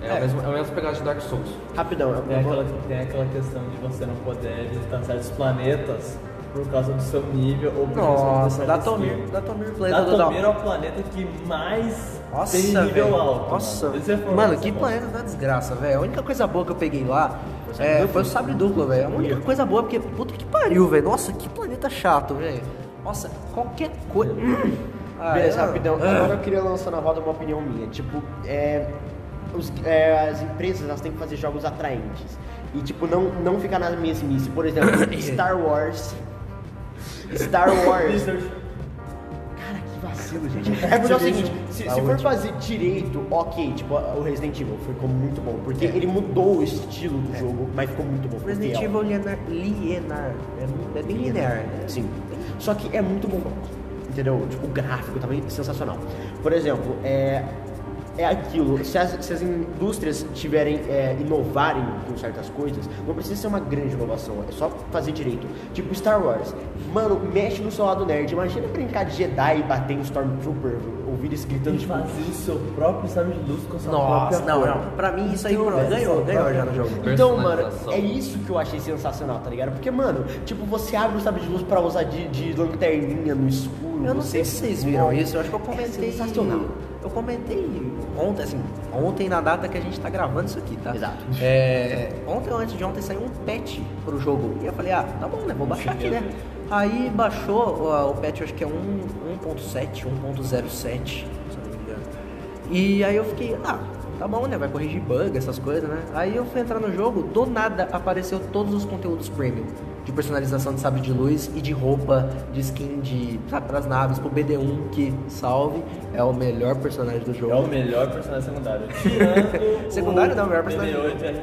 É, a mesma, é a mesma pegada de Dark Souls. Rapidão, eu Tem vou- aquela, tem aquela questão de você não poder visitar certos planetas por causa do seu nível ou por causa Nossa, do Datomir, Datomir Planeta do Datomir é o planeta que mais Nossa, tem nível velho. alto. Nossa, mano. É mano, que planeta da desgraça, velho. A única coisa boa que eu peguei lá é, foi o sabre duplo, velho. A única coisa boa, porque puta que pariu, velho. Nossa, que planeta chato, velho. Nossa, qualquer coisa. Ah, Beleza, é- rapidão. Ah. Agora eu queria lançar na roda uma opinião minha. Tipo, é, os- é, as empresas elas têm que fazer jogos atraentes. E, tipo, não, não ficar na mesmice. Por exemplo, Star Wars. Star Wars. Cara, que vacilo, gente. É porque é o seguinte, se, se for fazer direito, ok, tipo, o Resident Evil ficou muito bom. Porque ele mudou o estilo do jogo, mas ficou muito bom. ficou Resident fiel. Evil linear, linear. É, é bem linear, né? Sim. Só que é muito bom. Entendeu? Tipo, o gráfico também é sensacional. Por exemplo, é, é aquilo. Se as, se as indústrias tiverem, é, inovarem com certas coisas, não precisa ser uma grande inovação. É só fazer direito. Tipo Star Wars. Mano, mexe no seu lado nerd. Imagina brincar de Jedi e bater em Stormtrooper, ouvir eles gritando, E tipo... fazer o seu próprio sabre de luz com a sua Nossa, própria não, cor. não. Pra mim isso aí Então, ganhou, ganhou já no jogo. Então, mano, é isso que eu achei sensacional, tá ligado? Porque, mano, tipo, você abre o sabre de luz pra usar de, de lanterninha no escuro. Eu não você sei se vocês viram isso, eu acho que eu É comentei. sensacional. Eu comentei ontem, assim, ontem na data que a gente tá gravando isso aqui, tá? Exato. É, ontem ou antes de ontem saiu um patch pro jogo. E eu falei, ah, tá bom, né? Vou baixar aqui, né? Aí baixou o, o patch, acho que é 1 1.7, 1.07, se eu não me engano. E aí eu fiquei, ah, tá bom, né? Vai corrigir bug, essas coisas, né? Aí eu fui entrar no jogo, do nada apareceu todos os conteúdos premium. De personalização de sabre de luz e de roupa, de skin de. Sabe, pras naves, pro BD1 que salve, é o melhor personagem do jogo. É o melhor personagem secundário. Tirando Secundário o não, o melhor personagem. BB-8 e R2.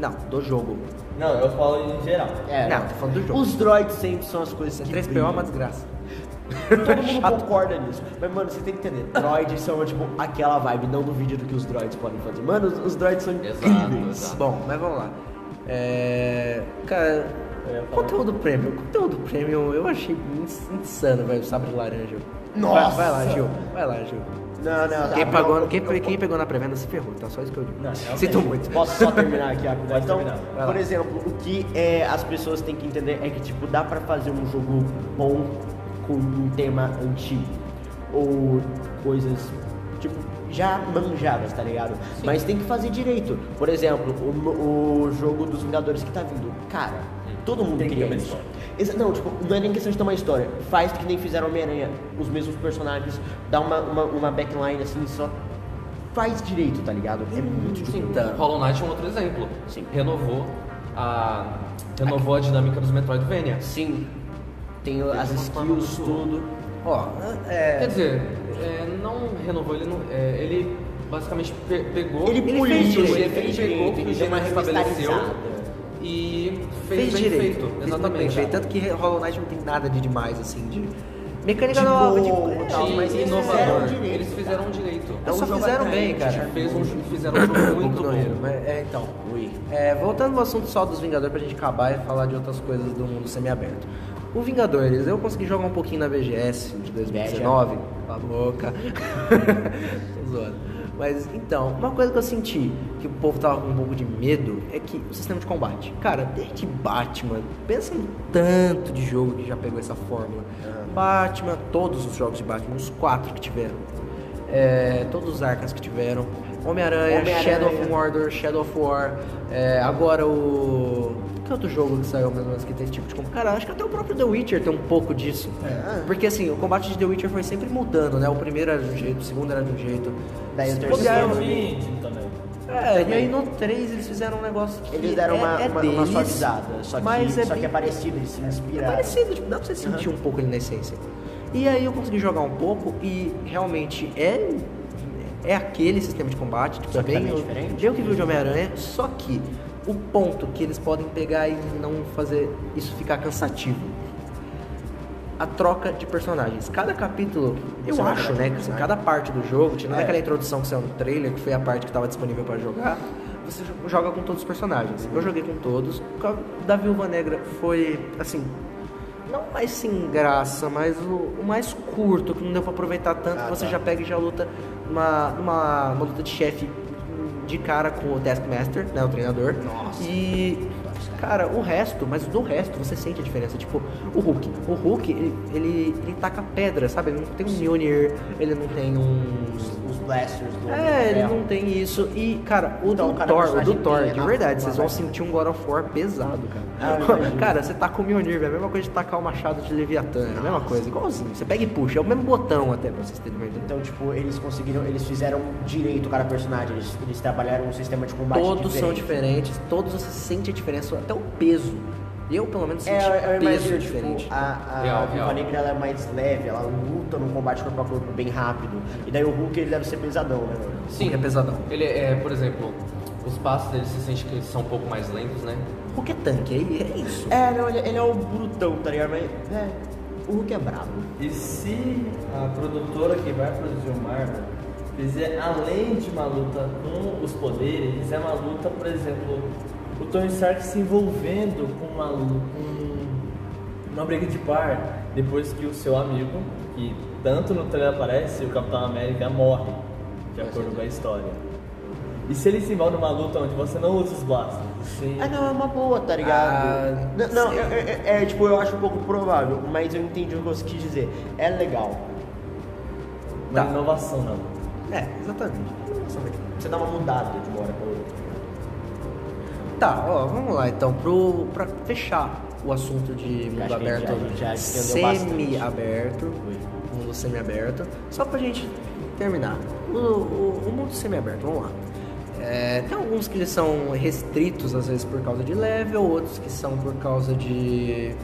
Não, do jogo. Não, eu falo em geral. É, Não, tô falando do jogo. Os droids sempre são as coisas que 3PO é uma desgraça. Todo mundo Chato. concorda nisso. Mas, mano, você tem que entender. Droids são, tipo, aquela vibe, não duvide do que os droids podem fazer. Mano, os, os droids são Exato, incríveis. exato. Bom, mas vamos lá. É. Cara, ia falar. conteúdo premium. Conteúdo premium eu achei ins- insano, velho. O sabre de laranja. Nossa! Vai, vai lá, Gil. Vai lá, Gil. Não, não. Quem, ah, pagou, não, quem, não, quem pegou na pré-venda se ferrou, tá? Só isso que eu digo. Não, realmente. Sinto muito. Posso só terminar aqui rapidão? Pode Então, terminar. Por exemplo, o que é, as pessoas têm que entender é que, tipo, dá pra fazer um jogo bom com um tema antigo. Ou coisas, tipo, já manjadas, tá ligado? Mas tem que fazer direito. Por exemplo, o, o jogo dos Vingadores que tá vindo. Cara, todo mundo Tem que queria uma isso. história. Não, tipo, não é nem questão de ter uma história. Faz que nem fizeram Homem-Aranha, os mesmos personagens, dá uma, uma, uma backline assim, só faz direito, tá ligado? É muito Sim, difícil. Hollow Knight é um outro exemplo. Sim. Renovou a, renovou a dinâmica dos Metroidvania. Sim. Tem as uma forma skills, muito- tudo. Ó, é. Quer dizer, é, não renovou, ele, não, é, ele basicamente pe- pegou. Ele Ele direito, ele ele fez pegou o que ele o deu uma gênero estabeleceu. E fez, Fez bem direito. feito. Fez muito bem Exatamente. feito. Tanto que Hollow Knight não tem nada de demais, assim, de. Mecânica De nova, de. tal, De mas eles inovador. fizeram direito, Eles fizeram direito. Eles só um jogo fizeram bem, atraente, cara. Fez um, fizeram um jogo muito no bom. Mas- É, então. Ui. É, voltando ao assunto só dos Vingadores pra gente acabar e falar de outras coisas do mundo semiaberto. O Vingadores, eu consegui jogar um pouquinho na BGS de 2019. Cala a boca. Tô zoando. Mas então, uma coisa que eu senti que o povo tava com um pouco de medo é que o sistema de combate. Cara, desde Batman, pensa no tanto de jogo que já pegou essa fórmula. Batman, todos os jogos de Batman, os quatro que tiveram. É, todos os Arkhams que tiveram. Homem-Aranha, Homem-Aranha. Shadow of Mordor, Shadow of War. é, agora o. Que outro jogo que saiu mais ou menos que tem esse tipo de combate? Cara, acho que até o próprio The Witcher tem um pouco disso. Porque assim, o combate de The Witcher foi sempre mudando, né? O primeiro era de um jeito, o segundo era de um jeito. Daí o terceiro era eu- também. É, e aí no 3 eles fizeram um negócio que. Eles deram é, uma, é uma, deles, uma suavizada, só que, mas é só que é parecido, eles se é inspiraram. parecido, tipo, dá pra você sentir um pouco ele na essência. E aí eu consegui jogar um pouco e realmente é é aquele sistema de combate, tipo, é bem, bem o que viu de Homem-Aranha, só que o ponto que eles podem pegar e não fazer isso ficar cansativo. a troca de personagens. Cada capítulo, eu Você vai acho, né, que assim, personagem. cada parte do jogo, tirando É. aquela introdução que saiu no trailer, que foi a parte que estava disponível para jogar, você jo- joga com todos os personagens. Eu joguei com todos. O da Viúva Negra foi, assim, não mais sem graça, mas o, o mais curto, que não deu pra aproveitar tanto, Ah, que você tá. já pega e já luta numa, numa, numa luta de chefe de cara com o Taskmaster, né, o treinador. Nossa. E, cara, o resto, mas do resto você sente a diferença. Tipo, o Hulk. O Hulk, ele, ele, ele taca pedra, sabe? Ele não tem um Mjolnir, ele não tem um... Os, blasters do É, ele não tem isso. E, cara, o Então, do cada Thor, o do Thor, de verdade, vocês vão sentir um God of War pesado, Ah, cara. imagino. cara, você taca o Mjolnir, velho, é a mesma coisa de tacar o machado de Leviatã, é a mesma coisa, igualzinho. Você pega e puxa, é o mesmo botão até, pra vocês terem uma ideia. Então, tipo, eles conseguiram, eles fizeram direito cada personagem, eles, eles trabalharam um sistema de combate Todos são diferente. diferentes, todos você sente a diferença, até o peso. Eu, pelo menos, É, senti eu, eu peso imagino, diferente. tipo, a, a Real, Viúva real. Negra ela é mais leve, ela luta num combate corpo a corpo bem rápido. E daí o Hulk ele deve ser pesadão, né? Sim, é pesadão. Ele é, por exemplo, os passos dele você sente que eles são um pouco mais lentos, né? Hulk é tanque, é, é isso. É, não, ele, ele é o brutão, tá ligado? Mas, é, o Hulk é brabo. E se a produtora que vai produzir o Marvel fizer, além de uma luta com os poderes, fizer uma luta, por exemplo, o Tony Stark se envolvendo com uma, com uma briga de par, depois que o seu amigo, que tanto no trailer aparece, o Capitão América morre, de acordo com a história. E se ele se envolve numa luta onde você não usa os blasters? Sim. Ah, não, é uma boa, tá ligado? Ah, não, não, sei. é, é- é, tipo, eu acho um pouco provável, mas eu entendi o que você quis dizer. É legal. Uma Tá. inovação não. É, exatamente. Você dá uma mudada de uma hora pra outra. Tá, ó, vamos lá então, pro, pra fechar o assunto de mundo aberto, semi-aberto, mundo semi-aberto, só pra gente terminar. O, o- o mundo semi-aberto, vamos lá. É, tem alguns que são restritos, às vezes, por causa de level, outros que são por causa de,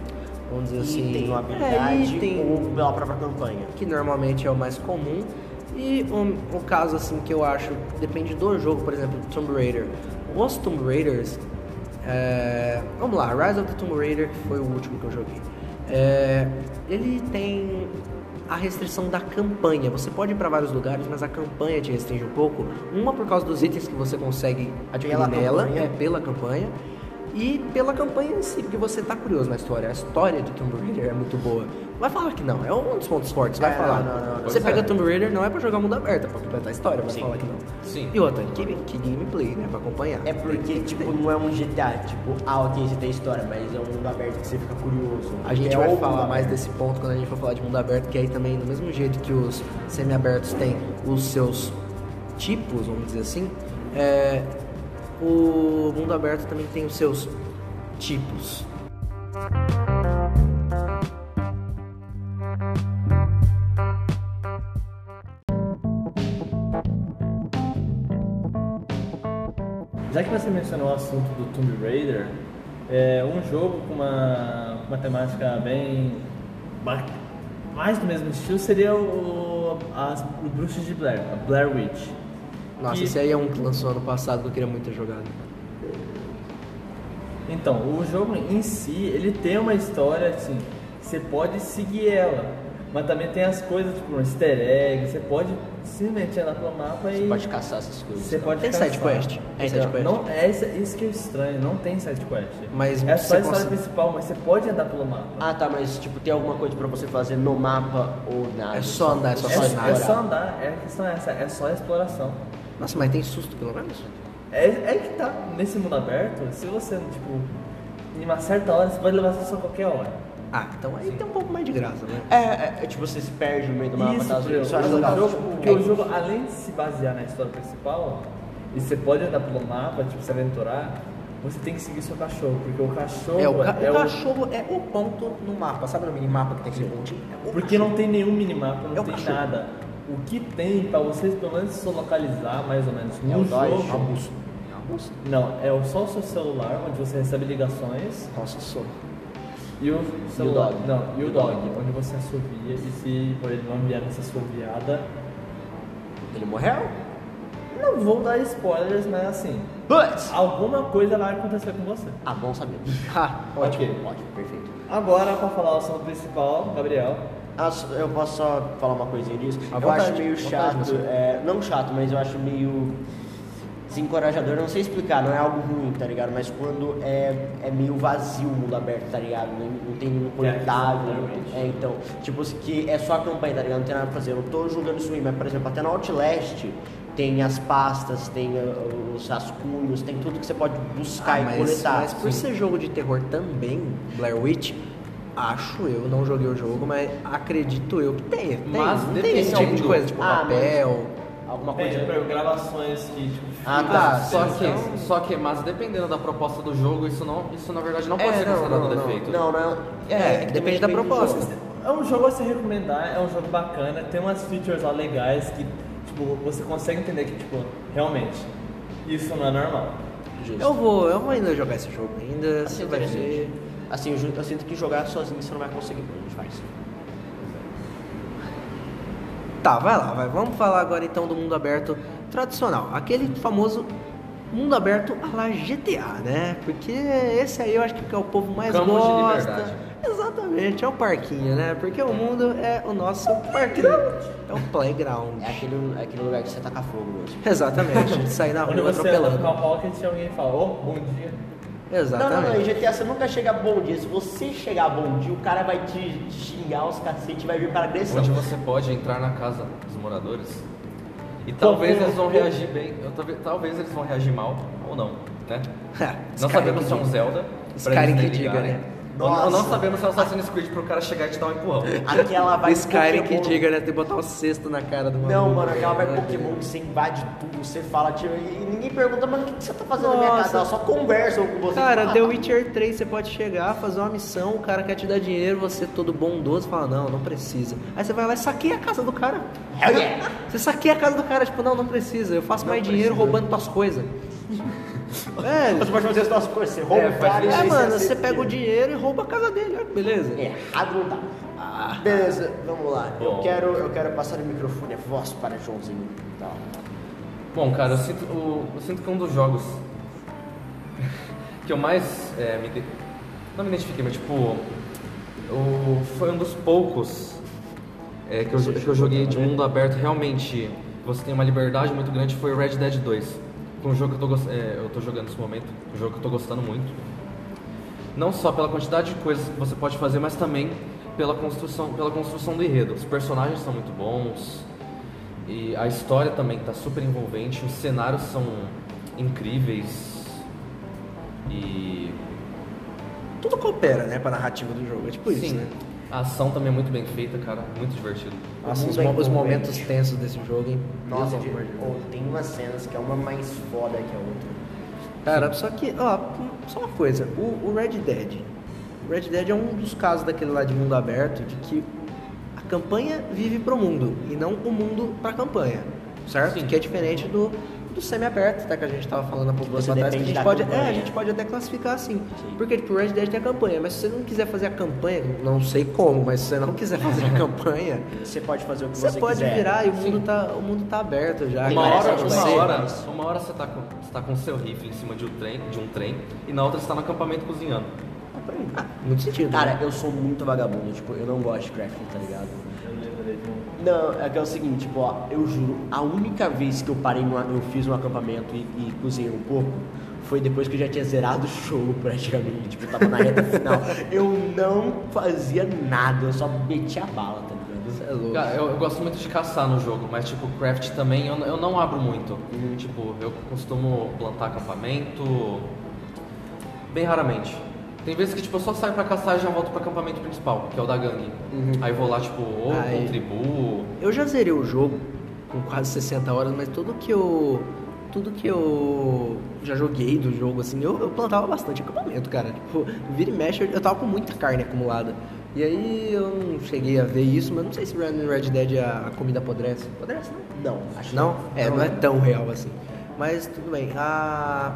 vamos dizer assim... Item, uma é, habilidade item, ou pela própria campanha. que normalmente é o mais comum. E um, o caso assim que eu acho depende do jogo, por exemplo, Tomb Raider. Os Tomb Raiders, é, vamos lá, Rise of the Tomb Raider que foi o último que eu joguei. É, ele tem a restrição da campanha. Você pode ir para vários lugares, mas a campanha te restringe um pouco. Uma por causa dos itens que você consegue adquirir Pela nela, campanha. é pela campanha. E pela campanha em si, porque você tá curioso na história. A história de Tomb Raider é muito boa. Vai falar que não, é um dos pontos fortes, vai É, falar. não, não, não, você pega É. Tomb Raider não é pra jogar mundo aberto, é pra completar a história, vai Sim. falar que não. Sim. E outra, que, que gameplay, né? Pra acompanhar. É porque, tipo, não é um GTA, tipo, ah, ok, você tem história, mas é um mundo aberto que você fica curioso. A gente É vai falar mais aberto. desse ponto quando a gente for falar de mundo aberto, que aí também, do mesmo jeito que os semi-abertos têm os seus tipos, vamos dizer assim, é, o mundo aberto também tem os seus tipos. Já que você mencionou o assunto do Tomb Raider, é um jogo com uma, uma temática bem. mais do mesmo estilo seria o, as, o Bruxas de Blair, a Blair Witch. Nossa, Que- esse aí é um que lançou ano passado que eu queria muito ter jogado. Então, o jogo em si, ele tem uma história assim, você pode seguir ela, mas também tem as coisas tipo um easter egg, você pode simplesmente andar pelo mapa Você e pode caçar essas coisas. você pode Tem caçar. side quest? Então, side quest? Não, é isso, isso que é estranho, não tem side quest. Mas é você só a história consegue- principal, mas você pode andar pelo mapa. Ah, tá, mas, tipo, tem alguma coisa pra você fazer no mapa ou nada? É só andar, é só é, só é explorar. só andar, é a questão é essa, é só a exploração. Nossa, mas tem susto pelo menos? É, é que tá nesse mundo aberto, se você, tipo, em uma certa hora, você pode levar susto a qualquer hora. Ah, então aí tem um pouco mais de graça, né? É, é, é, tipo, você se perde no meio do mapa, Isso, tá? Isso eu acho o legal. jogo, Tipo, porque o jogo, além de se basear na história principal, e você pode andar pelo mapa, tipo, se aventurar, você tem que seguir seu cachorro, porque o cachorro É, o, ca- é o cachorro é o ponto no mapa, sabe no minimapa que tem aquele pontinho? É o Porque não tem nenhum minimapa, não É o tem cachorro. nada. O que tem pra vocês pelo menos se localizar mais ou menos É no o Dodge, jogo. é o bus. Não, é o- só o seu celular, onde você recebe ligações, Nossa, sou. E o celular. dog. Não, e o dog, onde você assovia, e se por ele não vier nessa assoviada, Ele morreu? não vou dar spoilers, mas assim, But... alguma coisa vai acontecer com você. Ah, bom saber. Ah, Ok. Ótimo, perfeito. Agora, pra falar o assunto principal, Gabriel. Ah, eu posso só falar uma coisinha disso? À eu vontade, acho meio chato, é, não chato, mas eu acho meio desencorajador, não sei explicar, não é algo ruim, tá ligado? Mas quando é, é meio vazio o mundo aberto, tá ligado? Não, não tem nenhum conectável. exatamente. É, então, tipo, que é só a campanha, tá ligado? Não tem nada pra fazer. Eu não tô julgando isso ruim, mas, por exemplo, até no Outlast tem as pastas, tem uh, os rascunhos, tem tudo que você pode buscar Ah, e mas, coletar. mas por ser jogo de terror também, Blair Witch, acho eu, não joguei o jogo, mas acredito eu que tenha. Tem, Mas não tem esse tipo de coisa, tipo Ah, papel. Alguma Tem, coisa. tipo, gravações que, tipo, Ah, ficam- tá. Só que, então- só que, mas dependendo da proposta do jogo, isso não, isso na verdade não É, pode ser não, considerado não, não. defeito. Não, não. É, que depende também da proposta. É um jogo a se recomendar, é um jogo bacana, tem umas features lá legais que, tipo, você consegue entender que, tipo, realmente, isso não é normal. Justo. Eu vou, eu vou ainda jogar esse jogo ainda, Assim, você vai ver. Assim, eu, eu sinto que jogar sozinho você não vai conseguir, a gente faz. Tá, vai lá, vai. Vamos falar agora então do mundo aberto tradicional. Aquele famoso mundo aberto a la GTA, né? Porque esse aí eu acho que é o povo mais Campos de gosta. Exatamente, é o parquinho, né? Porque o mundo é o nosso parquinho. É o playground. É aquele, é aquele lugar que você taca fogo mesmo. Exatamente, de sair na Quando rua você anda atropelando. com a Rocket e alguém fala, ô, bom dia. Não, não, não, Exatamente. em GTA você nunca chega bom dia. Se você chegar bom dia, o cara vai te, te xingar os cacete e vai vir para agressão. Onde você pode entrar na casa dos moradores. E talvez Como- eles vão reagir bem, talvez, talvez eles vão reagir mal ou não, né? Não sabemos se é um. Zelda. Skyrim eles que diga, né? Ou não Nossa. sabemos se é um Assassin's Creed pro cara chegar e te dar um empurrão. Aquela vai Skyrim que Pokémon. diga, né? Tem que botar o cesto na cara do maluco. Não, mano, aquela vai? Pokémon que você invade tudo, você fala, tipo, e ninguém pergunta, mano, o que que você tá fazendo na minha Nossa. casa? Ela só conversam com você. Cara, Ah, The tá. Witcher 3 você pode chegar, fazer uma missão, o cara quer te dar dinheiro, você todo bondoso fala, não, não precisa. Aí você vai lá e saqueia a casa do cara. Hell yeah. Você saqueia a casa do cara, tipo, não, não precisa, eu faço mais dinheiro roubando tuas coisas. Velho. Você pode fazer as duas coisas, você rouba É, o faz cara É, mano, você pega o dinheiro e rouba a casa dele, olha que beleza. Errado não tá. Beleza, vamos lá. Eu quero, eu quero passar o microfone, a voz para Joãozinho. Tá. Bom, cara, eu sinto, o- eu sinto que um dos jogos que eu mais é, me. Não me identifiquei, mas tipo. o- foi um dos poucos é, que, eu, que eu joguei de mundo aberto realmente. Você tem uma liberdade muito grande. Foi o Red Dead 2. Foi um jogo que eu tô, é, eu tô jogando nesse momento. Um jogo que eu tô gostando muito. Não só pela quantidade de coisas que você pode fazer, mas também pela construção, pela construção do enredo. Os personagens são muito bons. E a história também tá super envolvente, os cenários são incríveis. E Tudo coopera, né, pra narrativa do jogo, é tipo isso, sim, né? A ação também é muito bem feita, cara, muito divertido. Nossa, os, é mo- os momentos tensos desse jogo, hein? Nossa, de- amor de Deus. oh, tem umas cenas que é uma mais foda que a outra. Cara, só que, ó, só uma coisa, o, o Red Dead. O Red Dead é um dos casos daquele lá de mundo aberto de que a campanha vive pro mundo e não o mundo pra campanha. Certo? Sim. Que é diferente do, do semi-aberto, até que a gente tava falando há pouco Você atrás, que a gente pode. É, a gente pode até classificar assim. Sim. Porque tipo, o Red Dead tem a campanha, mas se você não quiser fazer a campanha, não sei como, mas se você não quiser fazer a campanha, Você pode fazer o que você, você, pode quiser. virar e o Sim. mundo, tá, o mundo tá aberto já. Uma hora, uma você. hora, uma hora você tá com, você tá com seu rifle em cima de um trem, de um trem, e na outra você tá no acampamento cozinhando. Ah. Muito sentido. Cara, né? eu sou muito vagabundo, tipo, eu não gosto de crafting, tá ligado? Eu lembrei de um. Não, é que é o seguinte, tipo, ó, eu juro, a única vez que eu parei, numa, eu fiz um acampamento e, e cozinhei um pouco, foi depois que eu já tinha zerado o jogo praticamente, tipo, eu tava na reta final. Eu não fazia nada, eu só metia a bala, tá ligado? Você é louco. Cara, eu, eu gosto muito de caçar no jogo, mas tipo, craft também eu, eu não abro muito. Tipo, eu costumo plantar acampamento bem raramente. Tem vezes que tipo, eu só saio pra caçar e já volto pro acampamento principal, que é o da gangue. Aí vou lá, tipo, ou Aí. contribuo. Eu já zerei o jogo com quase 60 horas, mas tudo que eu. Tudo que eu já joguei do jogo, assim, eu, eu plantava bastante acampamento, cara. Tipo, vira e mexe, eu, eu tava com muita carne acumulada. E aí eu não cheguei a ver isso, mas não sei se Red Dead a, a comida apodrece. Apodrece, não? Não, acho Não? É, não é tão real assim. Mas tudo bem. A...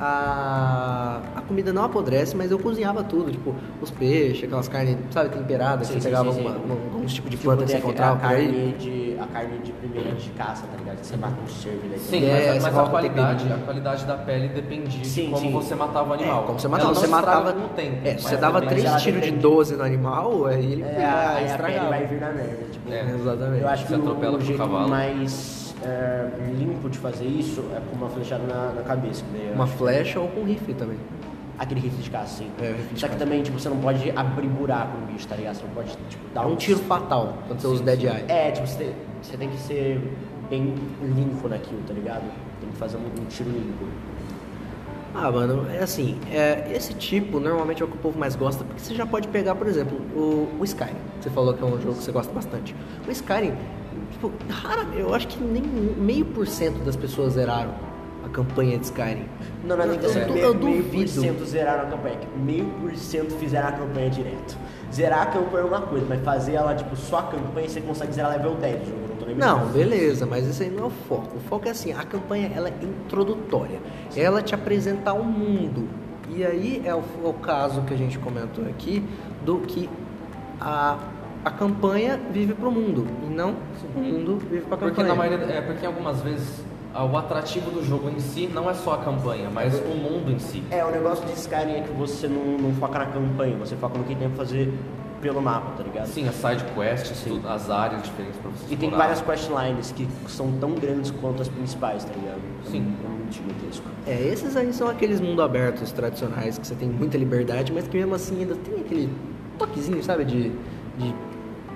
a, a comida não apodrece, mas eu cozinhava tudo, tipo, os peixes, aquelas carnes, sabe, temperadas, Sim, que você pegava sim, sim. uma- um, uns tipo de Tipo, planta que você encontrava a por aí. carne de a carne de primeira de caça, tá ligado? Que você mata um cervo daí. Sim, É, mas, mas a qualidade, a qualidade da pele dependia Sim, de como sim. você matava o animal. É, como você matava, você matava. com o tempo. É, você dava três tiros de depende- 12 no animal, aí ele É, a pele estragava. vai vir na merda. Tipo, É. Exatamente. Eu acho que Você atropela o, o cavalo. mais é, limpo de fazer isso é com uma flechada na, na cabeça. eu Uma flecha ou com rifle também. Aquele rifle de caça, sim. É, rifle Só que caça. também, tipo, você não pode abrir buraco no bicho, tá ligado? Você não pode, tipo, dar É um tiro fatal quando você usa Dead Eye. É, tipo, você tem, você tem que ser bem limpo naquilo, tá ligado? Tem que fazer um, um tiro limpo. Ah, mano, é assim, é, esse tipo normalmente é o que o povo mais gosta, porque você já pode pegar, por exemplo, o, o Skyrim. Você falou que é um jogo que você gosta bastante. O Skyrim, tipo, rara, eu acho que nem meio por cento das pessoas zeraram a campanha de Skyrim. Não, não é nem eu, questão eu, eu meio, meio por duvido. cento zeraram a campanha. é Meio por cento fizeram a campanha direto. Zerar a campanha é uma coisa, mas fazer ela, tipo, só a campanha, você consegue zerar level 10 do jogo. Não, tô nem Não, brincando. beleza, mas isso aí não é o foco. O foco é assim, a campanha ela é introdutória. Ela te apresenta o mundo. E aí é o, o caso que a gente comentou aqui do que a, a campanha vive pro mundo e não o mundo vive pra campanha. Porque na maioria, é porque algumas vezes ah, o atrativo do jogo em si não é só a campanha, mas o mundo em si. É, o negócio de Skyrim é que você não, não foca na campanha, você foca no que tem pra fazer pelo mapa, tá ligado? Sim, as side quests, tudo, as áreas diferentes pra você E tem explorar. várias questlines que são tão grandes quanto as principais, tá ligado? Sim. É muito gigantesco. É, esses aí são aqueles mundo abertos tradicionais que você tem muita liberdade, mas que mesmo assim ainda tem aquele toquezinho, sabe, de, de,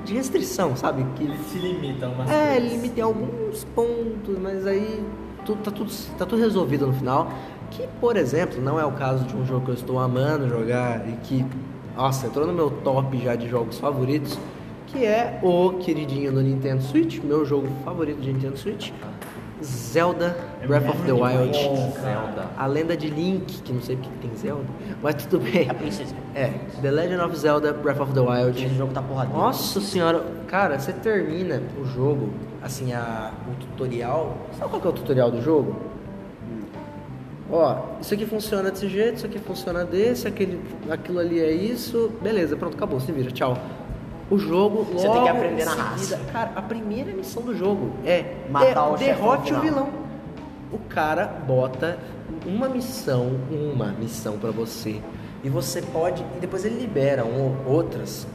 de restrição, sabe? Que Ele se limita a umas É, ele limita em alguns pontos, mas aí tu- tá, tudo, tá tudo resolvido no final. Que, por exemplo, não é o caso de um jogo que eu estou amando jogar e que, nossa, entrou no meu top já de jogos favoritos, que é o queridinho do Nintendo Switch, meu jogo favorito de Nintendo Switch, Zelda Breath of the Wild. Zelda. A lenda de Link, que não sei porque que tem Zelda, mas tudo bem. A princesa. É, The Legend of Zelda Breath of the Wild. Esse jogo tá porradeiro. Nossa senhora, cara, você termina o jogo, assim, a, o tutorial. Sabe qual que é o tutorial do jogo? Ó, isso aqui funciona desse jeito, isso aqui funciona desse, aquele, aquilo ali é isso, beleza, pronto, acabou, se vira, tchau. O jogo logo Você tem que aprender na raça. Cara, a primeira missão do jogo é Matar de- o derrote o vilão. O cara bota uma missão, uma missão pra você. E você pode. E depois ele libera um, outras.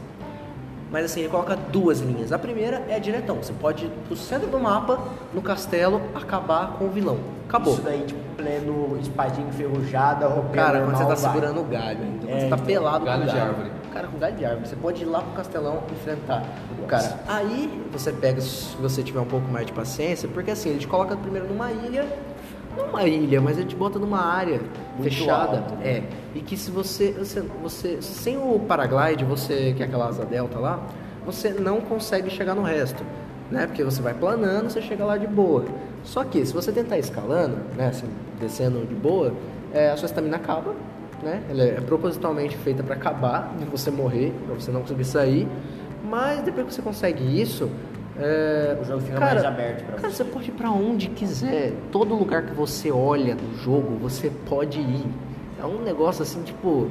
Mas assim, ele coloca duas linhas. A primeira é diretão. Você pode ir pro centro do mapa, no castelo, acabar com o vilão. Acabou. Isso daí, tipo, pleno espadinha enferrujada, roupinha Cara, quando você tá vai. segurando o galho. Quando É, você tá então, pelado galho com o de galho. árvore. Cara, com galho de árvore. Você pode ir lá pro castelão enfrentar o cara. Aí você pega, se você tiver um pouco mais de paciência, porque assim, ele te coloca primeiro numa ilha. Não uma ilha, mas ele te bota numa área Muito fechada. alto, né? É. E que se você, você, você. Sem o paraglide, você. Que é aquela asa delta lá, você não consegue chegar no resto. Né? Porque você vai planando, você chega lá de boa. Só que se você tentar escalando, né? Assim, descendo de boa, é, a sua estamina acaba, né? Ela é propositalmente feita para acabar, de você morrer, para você não conseguir sair. Mas depois que você consegue isso, é, O jogo fica cara, mais aberto pra Cara, você. você pode ir pra onde quiser. Todo lugar que você olha no jogo, você pode ir. É um negócio assim, tipo.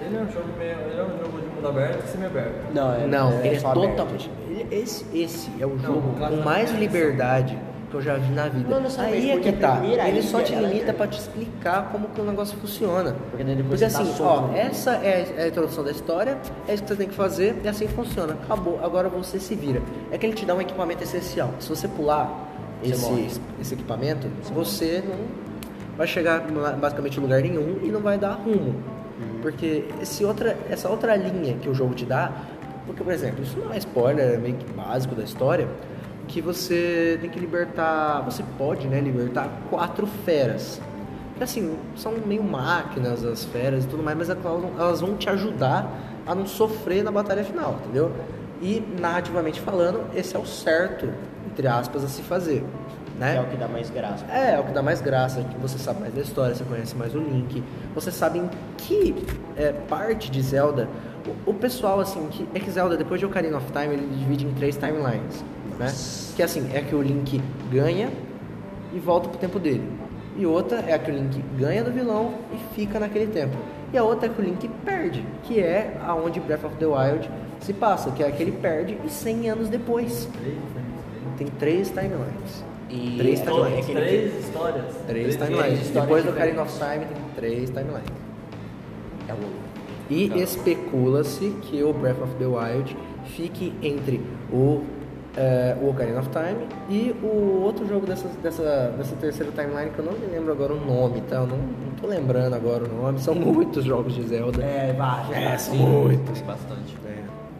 Ele é um jogo meio. Ele é um jogo de mundo aberto e semi-aberto. Não, é, não, é ele é totalmente. ele- esse, esse é o Não, jogo com mais liberdade que eu já vi na vida. Não necessariamente, Aí é que tá. Ele só te limita pra te explicar como que o negócio funciona. Porque Porque tá assim, solto ó, essa é a- é a introdução da história, é isso que você tem que fazer e assim funciona. Acabou, agora você se vira. É que ele te dá um equipamento essencial. Se você pular Você morre. esse, esse equipamento, você não vai chegar basicamente em lugar nenhum e não vai dar rumo. Uhum. Porque esse outra, essa outra linha que o jogo te dá, porque, por exemplo, isso não é spoiler, é meio que básico da história, que você tem que libertar, você pode, né, libertar quatro feras. Que assim, são meio máquinas as feras e tudo mais, mas elas, elas vão te ajudar a não sofrer na batalha final, entendeu? E narrativamente falando, esse é o certo, entre aspas, a se fazer. Né? É o que dá mais graça. É, é o que dá mais graça, que você sabe mais da história, você conhece mais o Link, você sabe em que é, parte de Zelda. O, o pessoal, assim, que, é que Zelda, depois de Ocarina of Time, ele divide em três timelines, né? Que assim, é que o Link ganha e volta pro tempo dele. E outra é a que o Link ganha do vilão e fica naquele templo. E a outra é que o Link perde, que é aonde Breath of the Wild se passa, que é que ele perde e 100 anos depois. Tem três timelines. E Três é timelines. aquele- Três histórias. Três três timelines. histórias Depois do. Ocarina of Time tem três timelines. É um- E especula-se que o Breath of the Wild fique entre o, eh, o Ocarina of Time e o outro jogo dessa, dessa, dessa terceira timeline, que eu não me lembro agora o nome, tá? Eu não, não tô lembrando agora o nome. São muitos jogos de Zelda. É, vai. É, são Sim, muitos. tem bastante.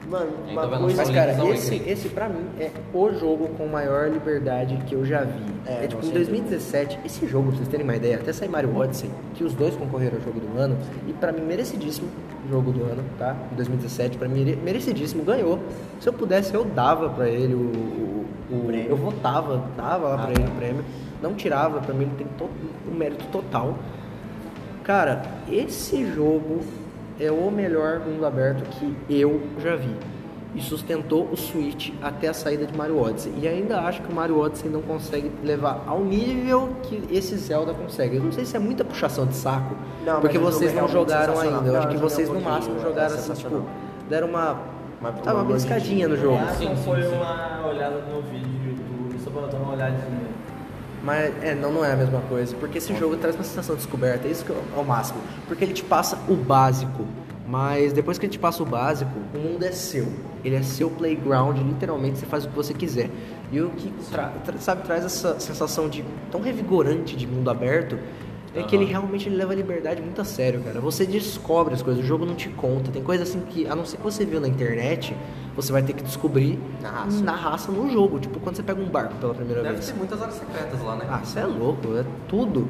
Mano, E uma coisa. Mas, cara, esse, esse pra mim é o jogo com maior liberdade que eu já vi. É, É, tipo, em 2017, esse jogo, pra vocês terem uma ideia, até sair Mario Odyssey, que os dois concorreram ao jogo do ano, e pra mim, merecidíssimo jogo do ano, tá? Em 2017, pra mim, mere- merecidíssimo, ganhou. Se eu pudesse, eu dava pra ele o. o- o- prêmio. eu votava, dava lá Ah, pra tá. ele o prêmio. Não tirava, pra mim ele tem to- um mérito total. Cara, esse jogo é o melhor mundo aberto que eu já vi. E sustentou o Switch até a saída de Mario Odyssey. E ainda acho que o Mario Odyssey não consegue levar ao nível que esse Zelda consegue. Eu não sei se é muita puxação de saco, Não, porque vocês é não jogaram ainda. Eu Não, acho que vocês um no máximo pouquinho, jogaram é assim, tipo, deram uma, Mas, tá, uma beliscadinha no jogo. Ah, Sim, não sim, foi sim. uma olhada no vídeo do YouTube, só pra dar uma olhadinha. Mas é, não, não é a mesma coisa, porque esse jogo traz uma sensação de descoberta, isso que é o máximo. Porque ele te passa o básico, mas depois que ele te passa o básico, o mundo é seu. Ele é seu playground, literalmente você faz o que você quiser. E o que tra- tra- sabe, traz essa sensação de tão revigorante de mundo aberto é que Aham. ele realmente ele leva a liberdade muito a sério, cara. Você descobre as coisas, o jogo não te conta. Tem coisa assim que, a não ser que você viu na internet, você vai ter que descobrir Na raça. na raça no jogo. Tipo, quando você pega um barco pela primeira Deve vez. ter muitas áreas secretas lá, né? Ah, você é louco, é tudo.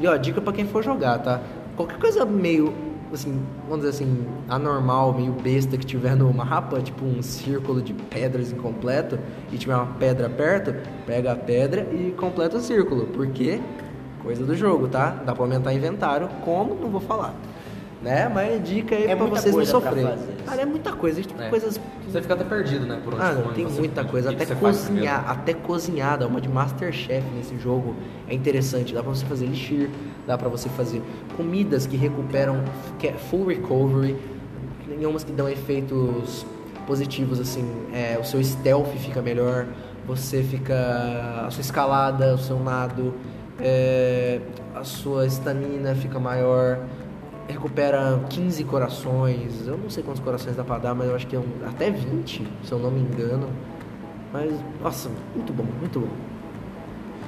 E ó, dica pra quem for jogar, tá? Qualquer coisa meio, assim, vamos dizer assim, anormal, meio besta que tiver no mapa, tipo um círculo de pedras incompleto, e tiver uma pedra perto, pega a pedra e completa o círculo. Porque coisa do jogo, tá? Dá pra aumentar inventário, como? Não vou falar. Né? Mas é dica aí É pra vocês não sofrerem. Cara, é muita coisa, tipo, É. coisas Você fica até perdido, né? Por onde, ah, tem você- muita coisa. Até cozinhar, até cozinhar, dá uma de Masterchef nesse jogo. É interessante, dá pra você fazer elixir, dá pra você fazer comidas que recuperam, que é full recovery, tem umas que dão efeitos positivos, assim, é, o seu stealth fica melhor, você fica. a sua escalada, o seu nado, é, a sua estamina fica maior, recupera 15 corações, eu não sei quantos corações dá pra dar, mas eu acho que é um, até 20, se eu não me engano. Mas, nossa, muito bom, muito bom.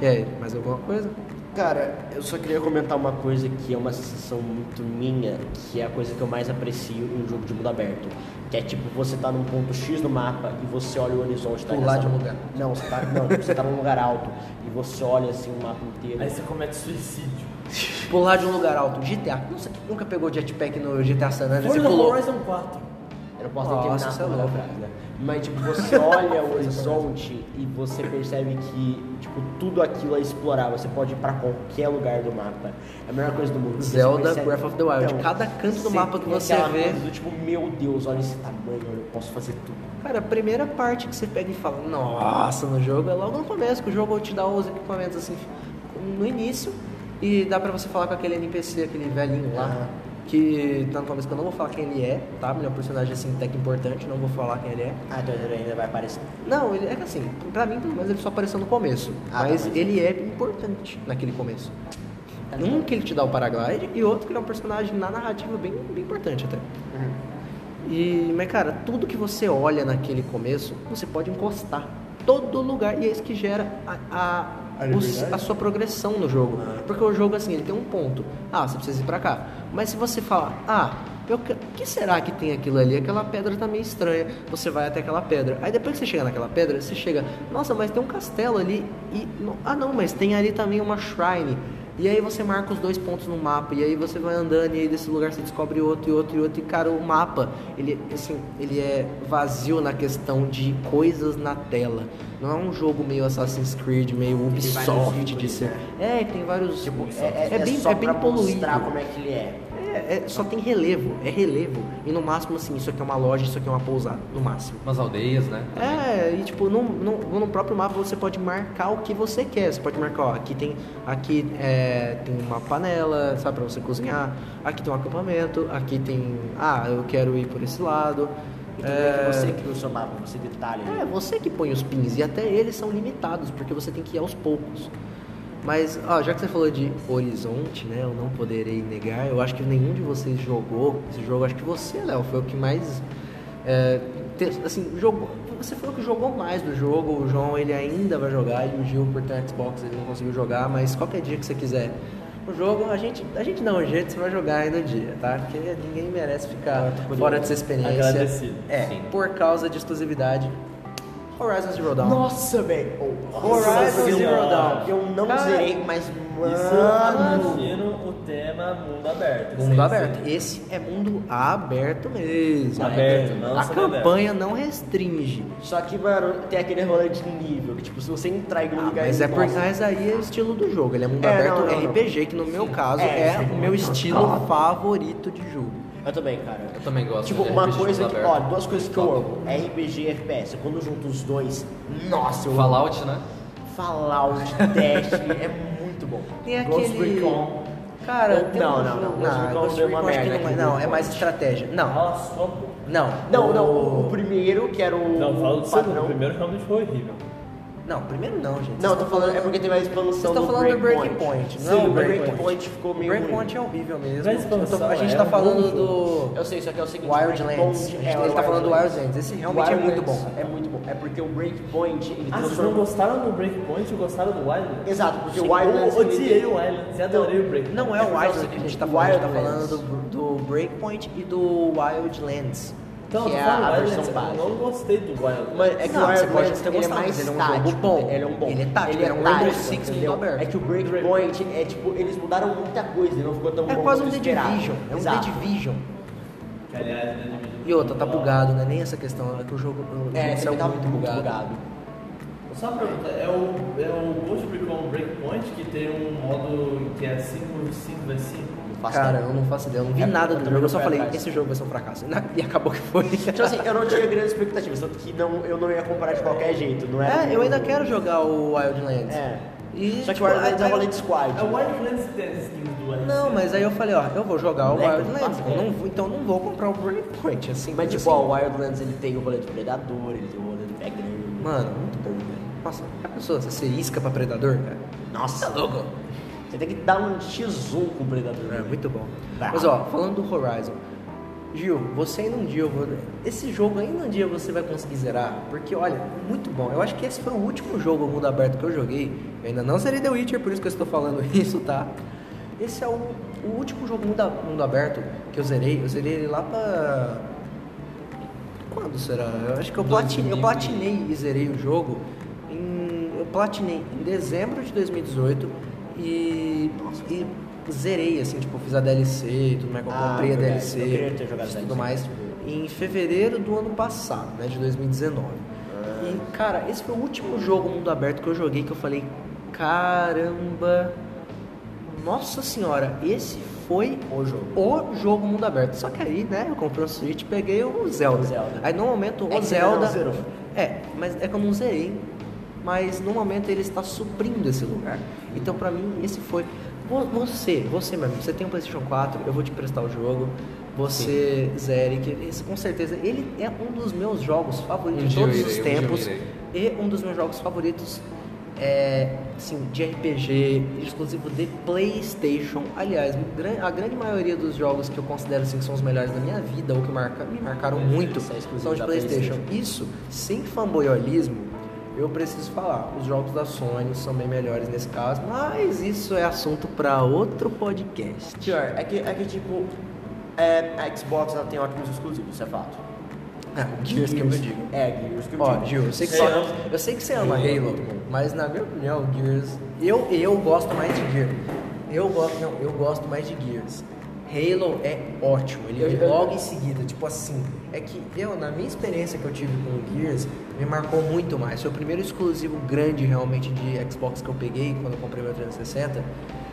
E aí, mais alguma coisa? Cara, eu só queria comentar uma coisa que é uma sensação muito minha, que é a coisa que eu mais aprecio em um jogo de mundo aberto. Que é tipo, você tá num ponto X no mapa e você olha o horizonte. Tá Pular de um lugar. Não, você tá, não, você tá num lugar alto e você olha assim o mapa inteiro. Aí você comete suicídio. Pular de um lugar alto, GTA. Nossa, nunca pegou jetpack no GTA San Andreas Forza pulou? Horizon 4. Eu não posso nem Nossa, terminar isso é a frase, né? Mas tipo, você olha o horizonte e você percebe que tipo, tudo aquilo é explorar. Você pode ir pra qualquer lugar do mapa. É a melhor coisa do mundo. Zelda percebe- Breath of the Wild. Cada canto do mapa que tem você vê- coisa do tipo, meu Deus, olha esse tamanho, eu posso fazer tudo. Cara, a primeira parte que você pega e fala, nossa, no jogo é logo no começo, que o jogo te dá os equipamentos assim no início e dá pra você falar com aquele NPC, aquele velhinho lá, Aham. que tá no começo que eu não vou falar quem ele é, tá? Ele é um personagem assim até que importante, não vou falar quem ele é. Ah, então ele ainda vai aparecer. Não, ele é que assim, pra mim pelo menos ele só apareceu no começo, Ah, tá, mas mas- ele é importante naquele começo. Tá Um que ele te dá o paraglide e outro que ele é um personagem na narrativa bem, bem importante até. E, mas cara, tudo que você olha naquele começo, você pode encostar. Todo lugar. E é isso que gera a, A os- liberdade? a sua progressão no jogo. Porque o jogo, assim, ele tem um ponto. Ah, você precisa ir pra cá. Mas se você falar, ah, o que será que tem aquilo ali? Aquela pedra tá meio estranha. Você vai até aquela pedra. Aí depois que você chega naquela pedra, você chega, nossa, mas tem um castelo ali. E, ah, não, mas tem ali também uma shrine. E aí você marca os dois pontos no mapa, e aí você vai andando, e aí desse lugar você descobre outro, e outro, e outro, e cara, o mapa, ele, assim, ele é vazio na questão de coisas na tela. Não é um jogo meio Assassin's Creed, meio Ubisoft de ser. né? É, tem vários... Tipo, é, é bem, só é bem pra poluído. como é que ele é. É, é- só tem relevo, é relevo. E no máximo, assim, isso aqui é uma loja, isso aqui é uma pousada, no máximo. Umas aldeias, né? É, e tipo, no, no, no próprio mapa você pode marcar o que você quer. Você pode marcar, ó, aqui tem, aqui é, tem uma panela, sabe, pra você cozinhar. Aqui tem um acampamento, aqui tem, ah, eu quero ir por esse lado. Então é você que no seu mapa, você detalha. É, você que põe os pins, e até eles são limitados, porque você tem que ir aos poucos. Mas, ó, já que você falou de horizonte, né, eu não poderei negar, eu acho que nenhum de vocês jogou esse jogo, acho que você, Léo, foi o que mais, é, te- assim, jogou, você falou que jogou mais do jogo, o João, ele ainda vai jogar, e o Gil, por ter Xbox, ele não conseguiu jogar, mas qualquer dia que você quiser o jogo, a gente, a gente dá um jeito, você vai jogar aí no dia, tá? Porque ninguém merece ficar fora dessa experiência. Agradecido. É, Sim. por causa de exclusividade. Horizon Zero Dawn. Nossa, velho. Horizon eu- Zero Dawn. Eu não Cara, zerei, mas Isso mano. imagino o tema mundo aberto. Mundo aberto. sim. Esse é mundo aberto mesmo. Aberto, não A campanha não restringe. Só que, mano, tem aquele rolê de nível, que tipo, se você entrar em um Ah, lugar mas, é por, mas aí é o estilo do jogo. Ele é mundo É, aberto não, não, não. RPG, que no meu caso É, é, o meu estilo favorito de jogo. Eu também, cara. Eu também gosto Tipo, de uma RPG coisa que, ó, duas coisas que eu amo. RPG e FPS. Quando eu junto os dois, nossa, eu amo. Fallout, né? Fallout, Destiny, é muito bom. Tem Ghost aquele. Recon. Cara, Eu- tem não, um não, jogo- não. Ghost Recon Ghost uma Recon acho que merda não, é- não, é mais estratégia. Não, não. Não, não, o- o primeiro, que era o Não, fala do segundo. padrão. O primeiro realmente foi horrível. Não, primeiro não, gente. Não, eu tô falando, é porque teve a expansão Vocês estão do falando do Breakpoint. Sim, não o o Breakpoint. Breakpoint ficou meio. Breakpoint é horrível mesmo. Mas Eu tô- a expansão gente é tá um falando do Eu sei, só que é o seguinte, Wildlands. A é ele o tá falando do Wildlands. Esse realmente é muito Wildlands bom. É muito bom. É porque o Breakpoint, ele Ah, vocês não gostaram do Breakpoint e gostaram do Wildlands? Exato, porque Sim, o Wildlands... Eu odiei o Wildlands e adorei o Breakpoint. Não é É o é Wildlands que a gente tá falando, a gente tá falando do, do Breakpoint e do Wildlands. Então, que eu é a Wildlands, versão base. Eu não gostei do Wildlands. Mas é que Não, o você Wildlands pode ter ele é gostado, mais mas ele é um tático, jogo bom. Ele é um bom. Ele é tático, ele é um tático, Rainbow Six mundo aberto. É que o Breakpoint é tipo, eles mudaram muita coisa, ele não ficou tão É bom quase um The. Division. É um. The Division. Que, aliás, The Division E outra, tá bugado, não é nem essa questão, é que o jogo, o É, saiu tá muito bugado. Só uma pergunta, é o, é o Ghost Recon Breakpoint que tem um modo que é 5 vs 5? Não faço Cara, ideia. eu não faço ideia, eu não vi É, nada do jogo, eu só falei, atrás. esse jogo vai ser um fracasso. E acabou que foi. Tipo assim, eu não tinha grandes expectativas, tanto que não, eu não ia comprar de qualquer jeito, não era... É, eu ainda quero jogar o Wildlands. É. E, Só que tipo, o Wildlands é o rolê de squad. É o Wildlands tem as skins do Wildlands. Não, mas aí eu falei, ó, eu vou jogar o Moleque, Wildlands, eu não vou, então eu não vou comprar o Breakpoint, assim. Mas assim. tipo, ó, o Wildlands ele tem o rolê do Predador, ele tem o rolê do Vegano. Mano, muito bom, velho. Nossa, a pessoa, você ser isca pra predador, cara? Nossa, Tá louco. Você tem que dar um X1 com o Predador. É, né? muito bom. Bravo. Mas ó, falando do Horizon, Gil, você ainda um dia, eu vou... esse jogo ainda um dia você vai conseguir zerar, porque olha, muito bom. Eu acho que esse foi o último jogo mundo aberto que eu joguei. Eu ainda não zerei The Witcher, por isso que eu estou falando isso, tá? Esse é o, o último jogo mundo, mundo aberto que eu zerei. Eu zerei ele lá pra. Quando será? Eu acho que eu platinei, eu platinei e zerei o jogo. Em, eu platinei em dezembro de 2018 e, e zerei, assim, tipo, fiz a DLC e tudo mais, Ah, comprei a. DLC Eu queria ter jogado e tudo mais. Em fevereiro do ano passado, né, de 2019. E, cara, esse foi o último jogo mundo aberto que eu joguei que eu falei, caramba, nossa senhora, esse foi O jogo. o jogo mundo aberto. Só que aí, né, eu comprei o Switch e peguei o Zelda. Zelda. Aí no momento É o ainda Zelda. É, mas é que eu não zerei. Mas no momento ele está suprindo esse lugar. Então pra mim esse foi. Vo- Você, você mesmo, você tem um PlayStation 4, eu vou te emprestar o jogo. Você, que esse, com certeza ele é um dos meus jogos favoritos Um de todos irei, os um tempos. irei. E um dos meus jogos favoritos é, assim, de RPG, exclusivo de PlayStation. Aliás, a grande maioria dos jogos que eu considero assim, que são os melhores da minha vida ou que marca, me marcaram muito são de PlayStation. PlayStation. Isso, sem fanboyolismo, eu preciso falar. Os jogos da Sony são bem melhores nesse caso, mas isso é assunto para outro podcast. Pior, é que, é que tipo, é, a Xbox ela tem ótimos exclusivos, isso é fato. Ah, o Gears que eu digo. É, Gears que eu Ó, digo. Gil, eu sei que, você ama, eu sei que você ama Halo, mas na minha opinião, Gears. Eu, eu gosto mais de Gears. Eu gosto, não, eu gosto mais de Gears. Halo é ótimo, ele Eu- vem eu- logo em seguida, tipo assim. É que eu, na minha experiência que eu tive com o Gears, me marcou muito mais. Foi o primeiro exclusivo grande realmente de Xbox que eu peguei quando eu comprei meu 360.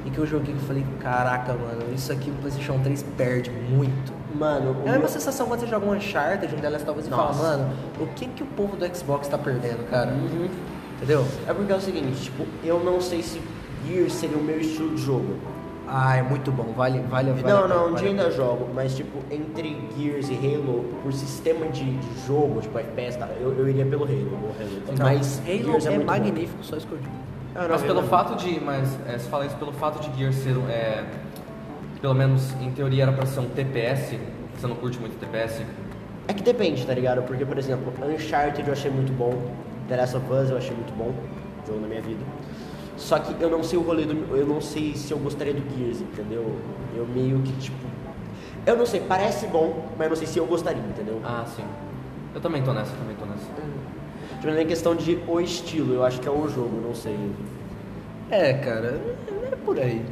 e que eu joguei e falei, caraca, mano, isso aqui no PlayStation 3 perde muito. Mano, o É a mesma sensação quando você joga um Uncharted, um The Last of Us e fala, mano, o que que o povo do Xbox tá perdendo, cara? Entendeu? É porque é o seguinte, tipo, eu não sei se Gears seria o meu estilo de jogo. Ah, é muito bom, vale, vale, vale a não, pena, não, um dia a ainda jogo, mas tipo, entre Gears e Halo, por sistema de, de jogo, tipo FPS, tá, eu, eu iria pelo Halo. Não, Mas Halo Gears é, bom. magnífico, só escolhi. Ah, não, Mas pelo Halo- fato de. Mas é, você fala isso pelo fato de Gears ser um. É, pelo menos em teoria era pra ser um TPS. Você não curte muito TPS? É que depende, tá ligado? Porque, por exemplo, Uncharted eu achei muito bom, The Last of Us eu achei muito bom, jogo na minha vida. Só que eu não sei o rolê do. Eu não sei se eu gostaria do Gears, entendeu? Eu meio que tipo. Eu não sei, parece bom, mas eu não sei se eu gostaria, entendeu? Ah, sim. Eu também tô nessa, também tô nessa. Tipo, na questão de o estilo, eu acho que é o jogo, não sei. É, cara, é por aí.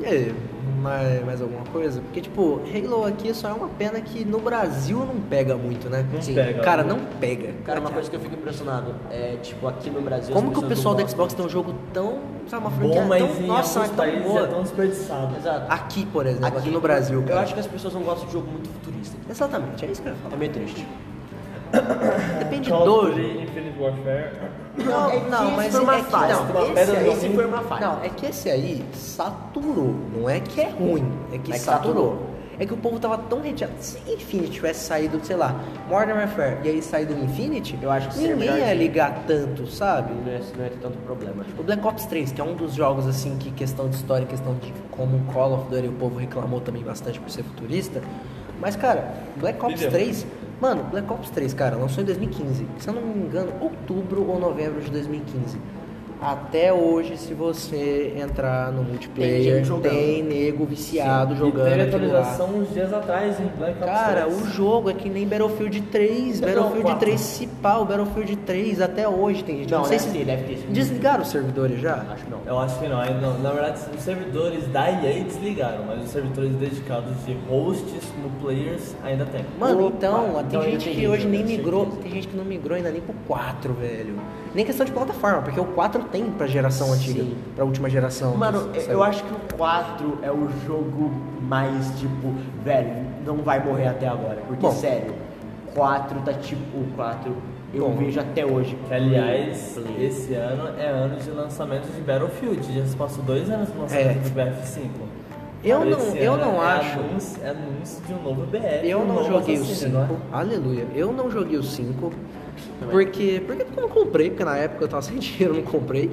E aí, mais, mais alguma coisa? Porque, tipo, Halo aqui só é uma pena que no Brasil não pega muito, né? Não Sim. pega. Cara, não pega. Cara, uma coisa que eu fico impressionado é, tipo, aqui no Brasil. Como que o pessoal do Xbox tem um jogo tão. Sabe, uma franquia Bom, mas tão. em Nossa, é tão países boa. é tão desperdiçado. Exato. Aqui, por exemplo, aqui, no Brasil. Eu cara. acho que as pessoas não gostam de jogo muito futurista. Exatamente, é isso que eu ia É falar. meio triste. Depende Call do. Duty Infinite Warfare. Não, É que não, esse mas foi uma é que, fase, não, esse aí, foi uma fase. Não, é que esse aí saturou. Não é que é ruim, é que É que saturou. saturou. É que o povo tava tão reteado. Se Infinity tivesse saído, sei lá, Modern Warfare e aí saído Infinity, Eu acho que seria ninguém ia ligar tanto, sabe? Não ia, não ia ter tanto problema. O Black Ops 3, que é um dos jogos assim que questão de história, questão de como o Call of Duty o povo reclamou também bastante por ser futurista. Mas cara, Black Ops Entendeu? 3, mano, Black Ops 3, cara, lançou em 2015. Se eu não me engano, outubro ou novembro de 2015. Até hoje, se você entrar no multiplayer, jogando. tem nego viciado E jogando teve aquilo lá. atualização uns dias atrás em Black Ops Cara, 3. o jogo é que nem Battlefield 3. Não, Battlefield quatro. 3 se pá, o Battlefield 3 até hoje tem gente. Não, sei deve se ter, deve ter. desligaram os servidores já. Acho que não. Eu acho que não, aí não. Na verdade, os servidores da EA desligaram, mas os servidores dedicados de hosts no players ainda tem. Mano, Opa, então, tem então gente tem que hoje nem migrou, certeza. tem gente que não migrou ainda nem pro 4, velho. Nem questão de plataforma, porque o 4 tem pra geração antiga, Sim. pra última geração. Mano, eu acho que o 4 é o jogo mais, tipo, velho, não vai morrer até agora. Porque, Bom. sério, 4 tá tipo, o 4 eu Bom. vejo até hoje. Que, aliás, Play. esse ano é ano de lançamento de Battlefield. Já se passou dois anos do É. lançamento do BF5. Eu não- eu não é acho- Anúncio, é anúncio de um novo BF. Eu um não joguei o Assassin's, 5, não é? aleluia. Eu não joguei o 5, porque, porque eu não comprei, porque na época eu tava sem dinheiro, eu não comprei.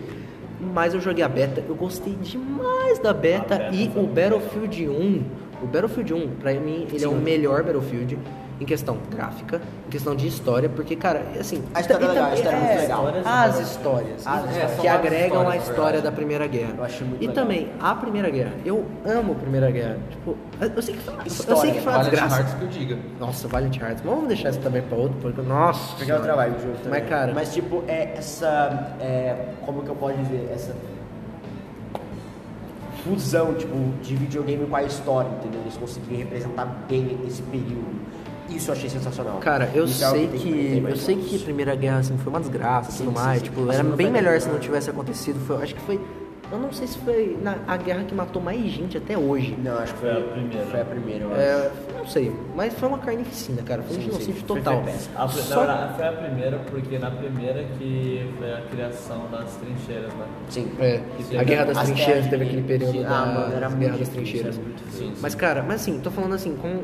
Mas eu joguei a beta, eu gostei demais da beta, beta e o Battlefield 1, o Battlefield 1, pra mim, ele é o Sim. melhor Battlefield em questão gráfica, em questão de história, porque, cara, assim... A história e é legal, a história é muito legal. As histórias, As que histórias. São que agregam a histórias, na história da Primeira Guerra. Eu achei muito e legal. também, a Primeira Guerra, eu amo a Primeira Guerra, tipo, eu sei que foi, eu sei História, que foi uma Valiant desgraça. Hearts que eu diga. Nossa, Valiant Hearts. Vamos deixar isso também pra outro, porque, nossa. Porque é outra vibe do jogo também. Mas, cara, Mas, tipo, é essa. É, como que eu posso dizer? Essa. Fusão, tipo, de videogame com a história, entendeu? Eles conseguiram representar bem esse período. Isso eu achei sensacional. cara, eu Isso é sei tem que. ter Eu sei que a Primeira Guerra assim, foi uma desgraça e Sim, tudo sim, mais. sim. Tipo, A era bem foi melhor se não tivesse acontecido. Foi, acho que foi. Eu não sei se foi na, a guerra que matou mais gente até hoje. Não, acho que Foi foi, a primeira. Foi a primeira, eu acho. É, não sei, mas foi uma carnificina, cara. Foi um genocídio foi- total. foi péssimo. A, Só- Na foi a primeira, porque na primeira que foi a criação das trincheiras, né? Sim. É, a Guerra das as Trincheiras teve aquele período Sim, da ah, mano, era muito Guerra das Trincheiras. era muito difícil. Sim, sim. Mas, cara, mas assim, tô falando assim, com.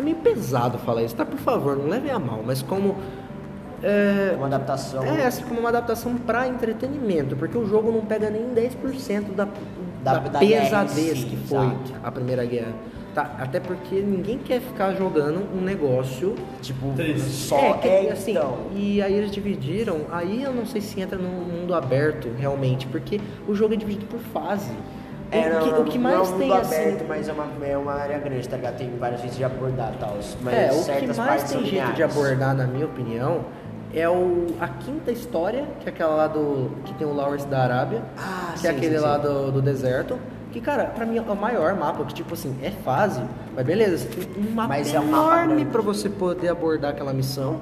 É meio pesado falar isso, tá? Por favor, não leve a mal, mas como. É, Uma adaptação. é assim, como uma adaptação pra entretenimento, porque o jogo não pega nem 10% da, da, Da- da pesadez si, que foi exato. a Primeira Guerra. Tá? Até porque ninguém quer ficar jogando um negócio Tipo, Triste. só é, é, que, assim, então. e aí eles dividiram, aí eu não sei se entra num mundo aberto realmente, porque o jogo é dividido por fase. É, o, não, que, não, o que não é mais um tem assim. aberto, mas é uma, é uma área grande, tá ligado? Tem vários jeitos de abordar tal. Mas é, o que mais tem jeito de abordar, na minha opinião, é o, a quinta história, que é aquela lá do. que tem o Lawrence da Arábia, Ah, que é sim, aquele sim, lá sim. do, do deserto. Que, cara, pra mim é o maior mapa, que tipo assim, é fase, mas beleza, você tem um mapa Mas é um mapa enorme pra você poder abordar aquela missão.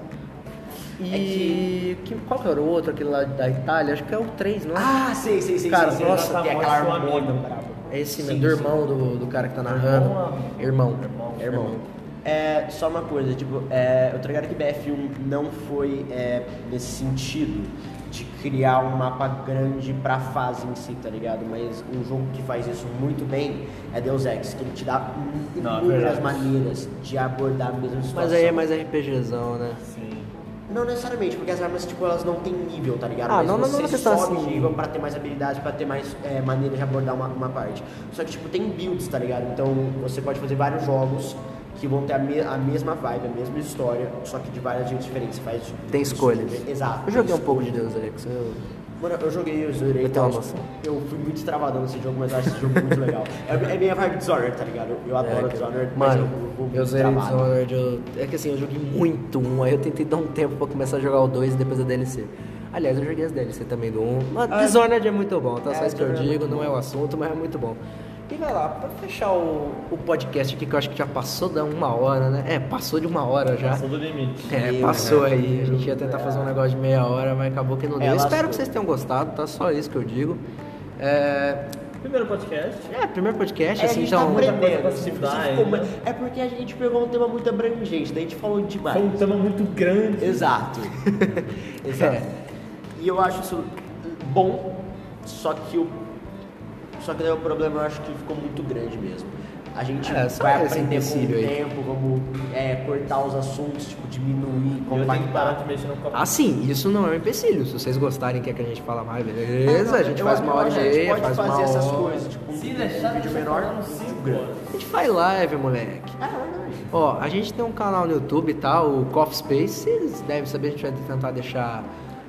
E que, qual que era o outro, aquele lá da Itália? Acho que é o 3, não é? Ah, sei, sei, sei. Cara, sei, sei. nossa, tem aquela amigo. brava. É esse Sim, do sim. irmão do, do cara que tá narrando. Irmão. Irmão. Irmão. É, só uma coisa, tipo, é, eu tô ligado que BF1 não foi é, nesse sentido de criar um mapa grande pra fase em si, tá ligado? Mas um jogo que faz isso muito bem é Deus Ex, que ele te dá é inúmeras maneiras de abordar a mesma situação. Mas aí é mais RPGzão, né? Não necessariamente, porque as armas, tipo, elas não têm nível, tá ligado? Ah, Mas não, não, você não questão sobe assim. nível pra ter mais habilidades, pra ter mais é, maneiras de abordar uma, uma parte. Só que, tipo, tem builds, tá ligado? Então, você pode fazer vários jogos que vão ter a, me- a mesma vibe, a mesma história, só que de várias jeitos diferentes. Você faz... Tem escolhas. Exato. Eu joguei um pouco de. Deus Ex. Eu... Mano, eu joguei, eu zerei. Eu noção. Eu fui muito travadão nesse jogo, mas eu acho esse jogo muito legal. É, é minha vibe Dishonored, tá ligado? Eu, eu adoro É. Dishonored, mas Mano, eu, vou eu muito zerei travado. Dishonored. Eu... É que assim, eu joguei muito um, aí eu tentei dar um tempo pra começar a jogar o 2 e depois a DLC. Aliás, eu joguei as DLC também do 1. Mas Ah, Dishonored é muito bom, tá? Só é, isso que eu é digo, não é o assunto, mas é muito bom. E vai lá, pra fechar o, o podcast aqui, que eu acho que já passou da uma hora, né? É, passou de uma hora já. Passou do limite. É, passou né? aí. A gente ia tentar fazer um negócio de meia hora, mas acabou que não deu. É, Espero que vocês tenham gostado, tá? Só isso que eu digo. É, Primeiro podcast. é primeiro podcast, É, a assim, gente então. tá aprendendo. pra se- ficou É porque a gente pegou um tema muito abrangente, daí a gente falou demais. Foi um tema muito grande. Exato. Exato. É. E eu acho isso bom, só que o. Só que daí o problema eu acho que ficou muito grande mesmo. A gente É, vai esse aprender com o empecilho aí. tempo, como é, cortar os assuntos, tipo, diminuir, E que compactar. Ah, sim, isso não é um empecilho. Se vocês gostarem, quer que a gente fala mais, beleza? Ah, não, a gente eu faz uma hora e que a gente meia, faz fazer uma essas hora. coisas, tipo, um Se um deixar, vídeo menor, cinco grande. A gente faz live, moleque. É verdade. Ó, a gente tem um canal no YouTube, tá? O Coffee Space. Vocês devem saber, a gente vai tentar deixar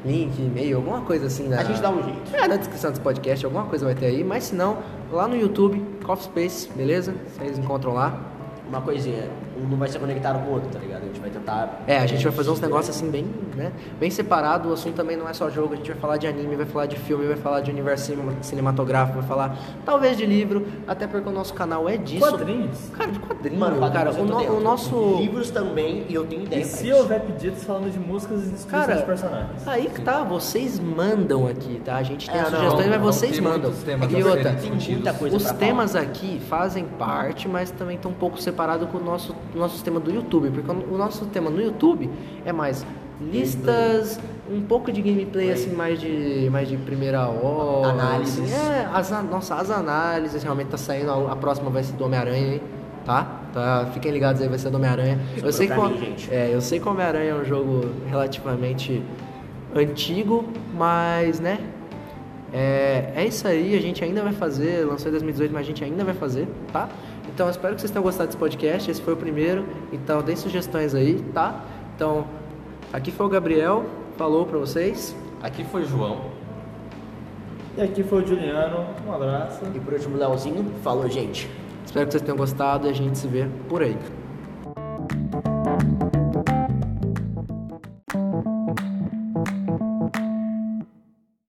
link, e-mail, alguma coisa assim na. A gente dá um jeito. É, na descrição desse podcast, alguma coisa vai ter aí. Mas se não, lá no YouTube, Coffee Space, beleza? Vocês encontram lá. Uma coisinha, um não vai ser conectado com o outro, tá ligado? A gente vai tentar. É, a gente vai fazer uns negócios assim bem, né? Bem separado. O assunto também não é só jogo, a gente vai falar de anime, vai falar de filme, vai falar de universo cinema- cinematográfico, vai falar talvez de livro, até porque o nosso canal é disso. Quadrinhos. Cara, de quadrinho, Mano, cara. quadrinhos O, no- o nosso. Livros também, e eu tenho ideia E se houver pedidos falando de músicas e Cara, de personagens? Aí que tá, vocês mandam aqui, tá? A gente tem É, as não, sugestões, mas vocês mandam. E outra, Tem muita coisa os temas aqui fazem parte, mas também estão um pouco separados com o nosso, nosso tema do YouTube, porque o nosso tema no YouTube é mais listas, um pouco de gameplay assim mais de mais de primeira hora, Análises. É, as, nossa, as análises realmente tá saindo, a, a próxima vai ser do Homem-Aranha, hein? Tá? tá? Fiquem ligados aí, vai ser do Homem-Aranha. Eu sei que mim, é, eu sei que Homem-Aranha é um jogo relativamente antigo, mas né? É, é isso aí, a gente ainda vai fazer, lançou em 2018, mas a gente ainda vai fazer, tá? Então eu espero que vocês tenham gostado desse podcast, esse foi o primeiro, então deem sugestões aí, tá? Então, aqui foi o Gabriel, falou pra vocês. Aqui foi João. E aqui foi o Juliano. Um abraço. E por último, Leozinho falou, gente. Espero que vocês tenham gostado e a gente se vê por aí.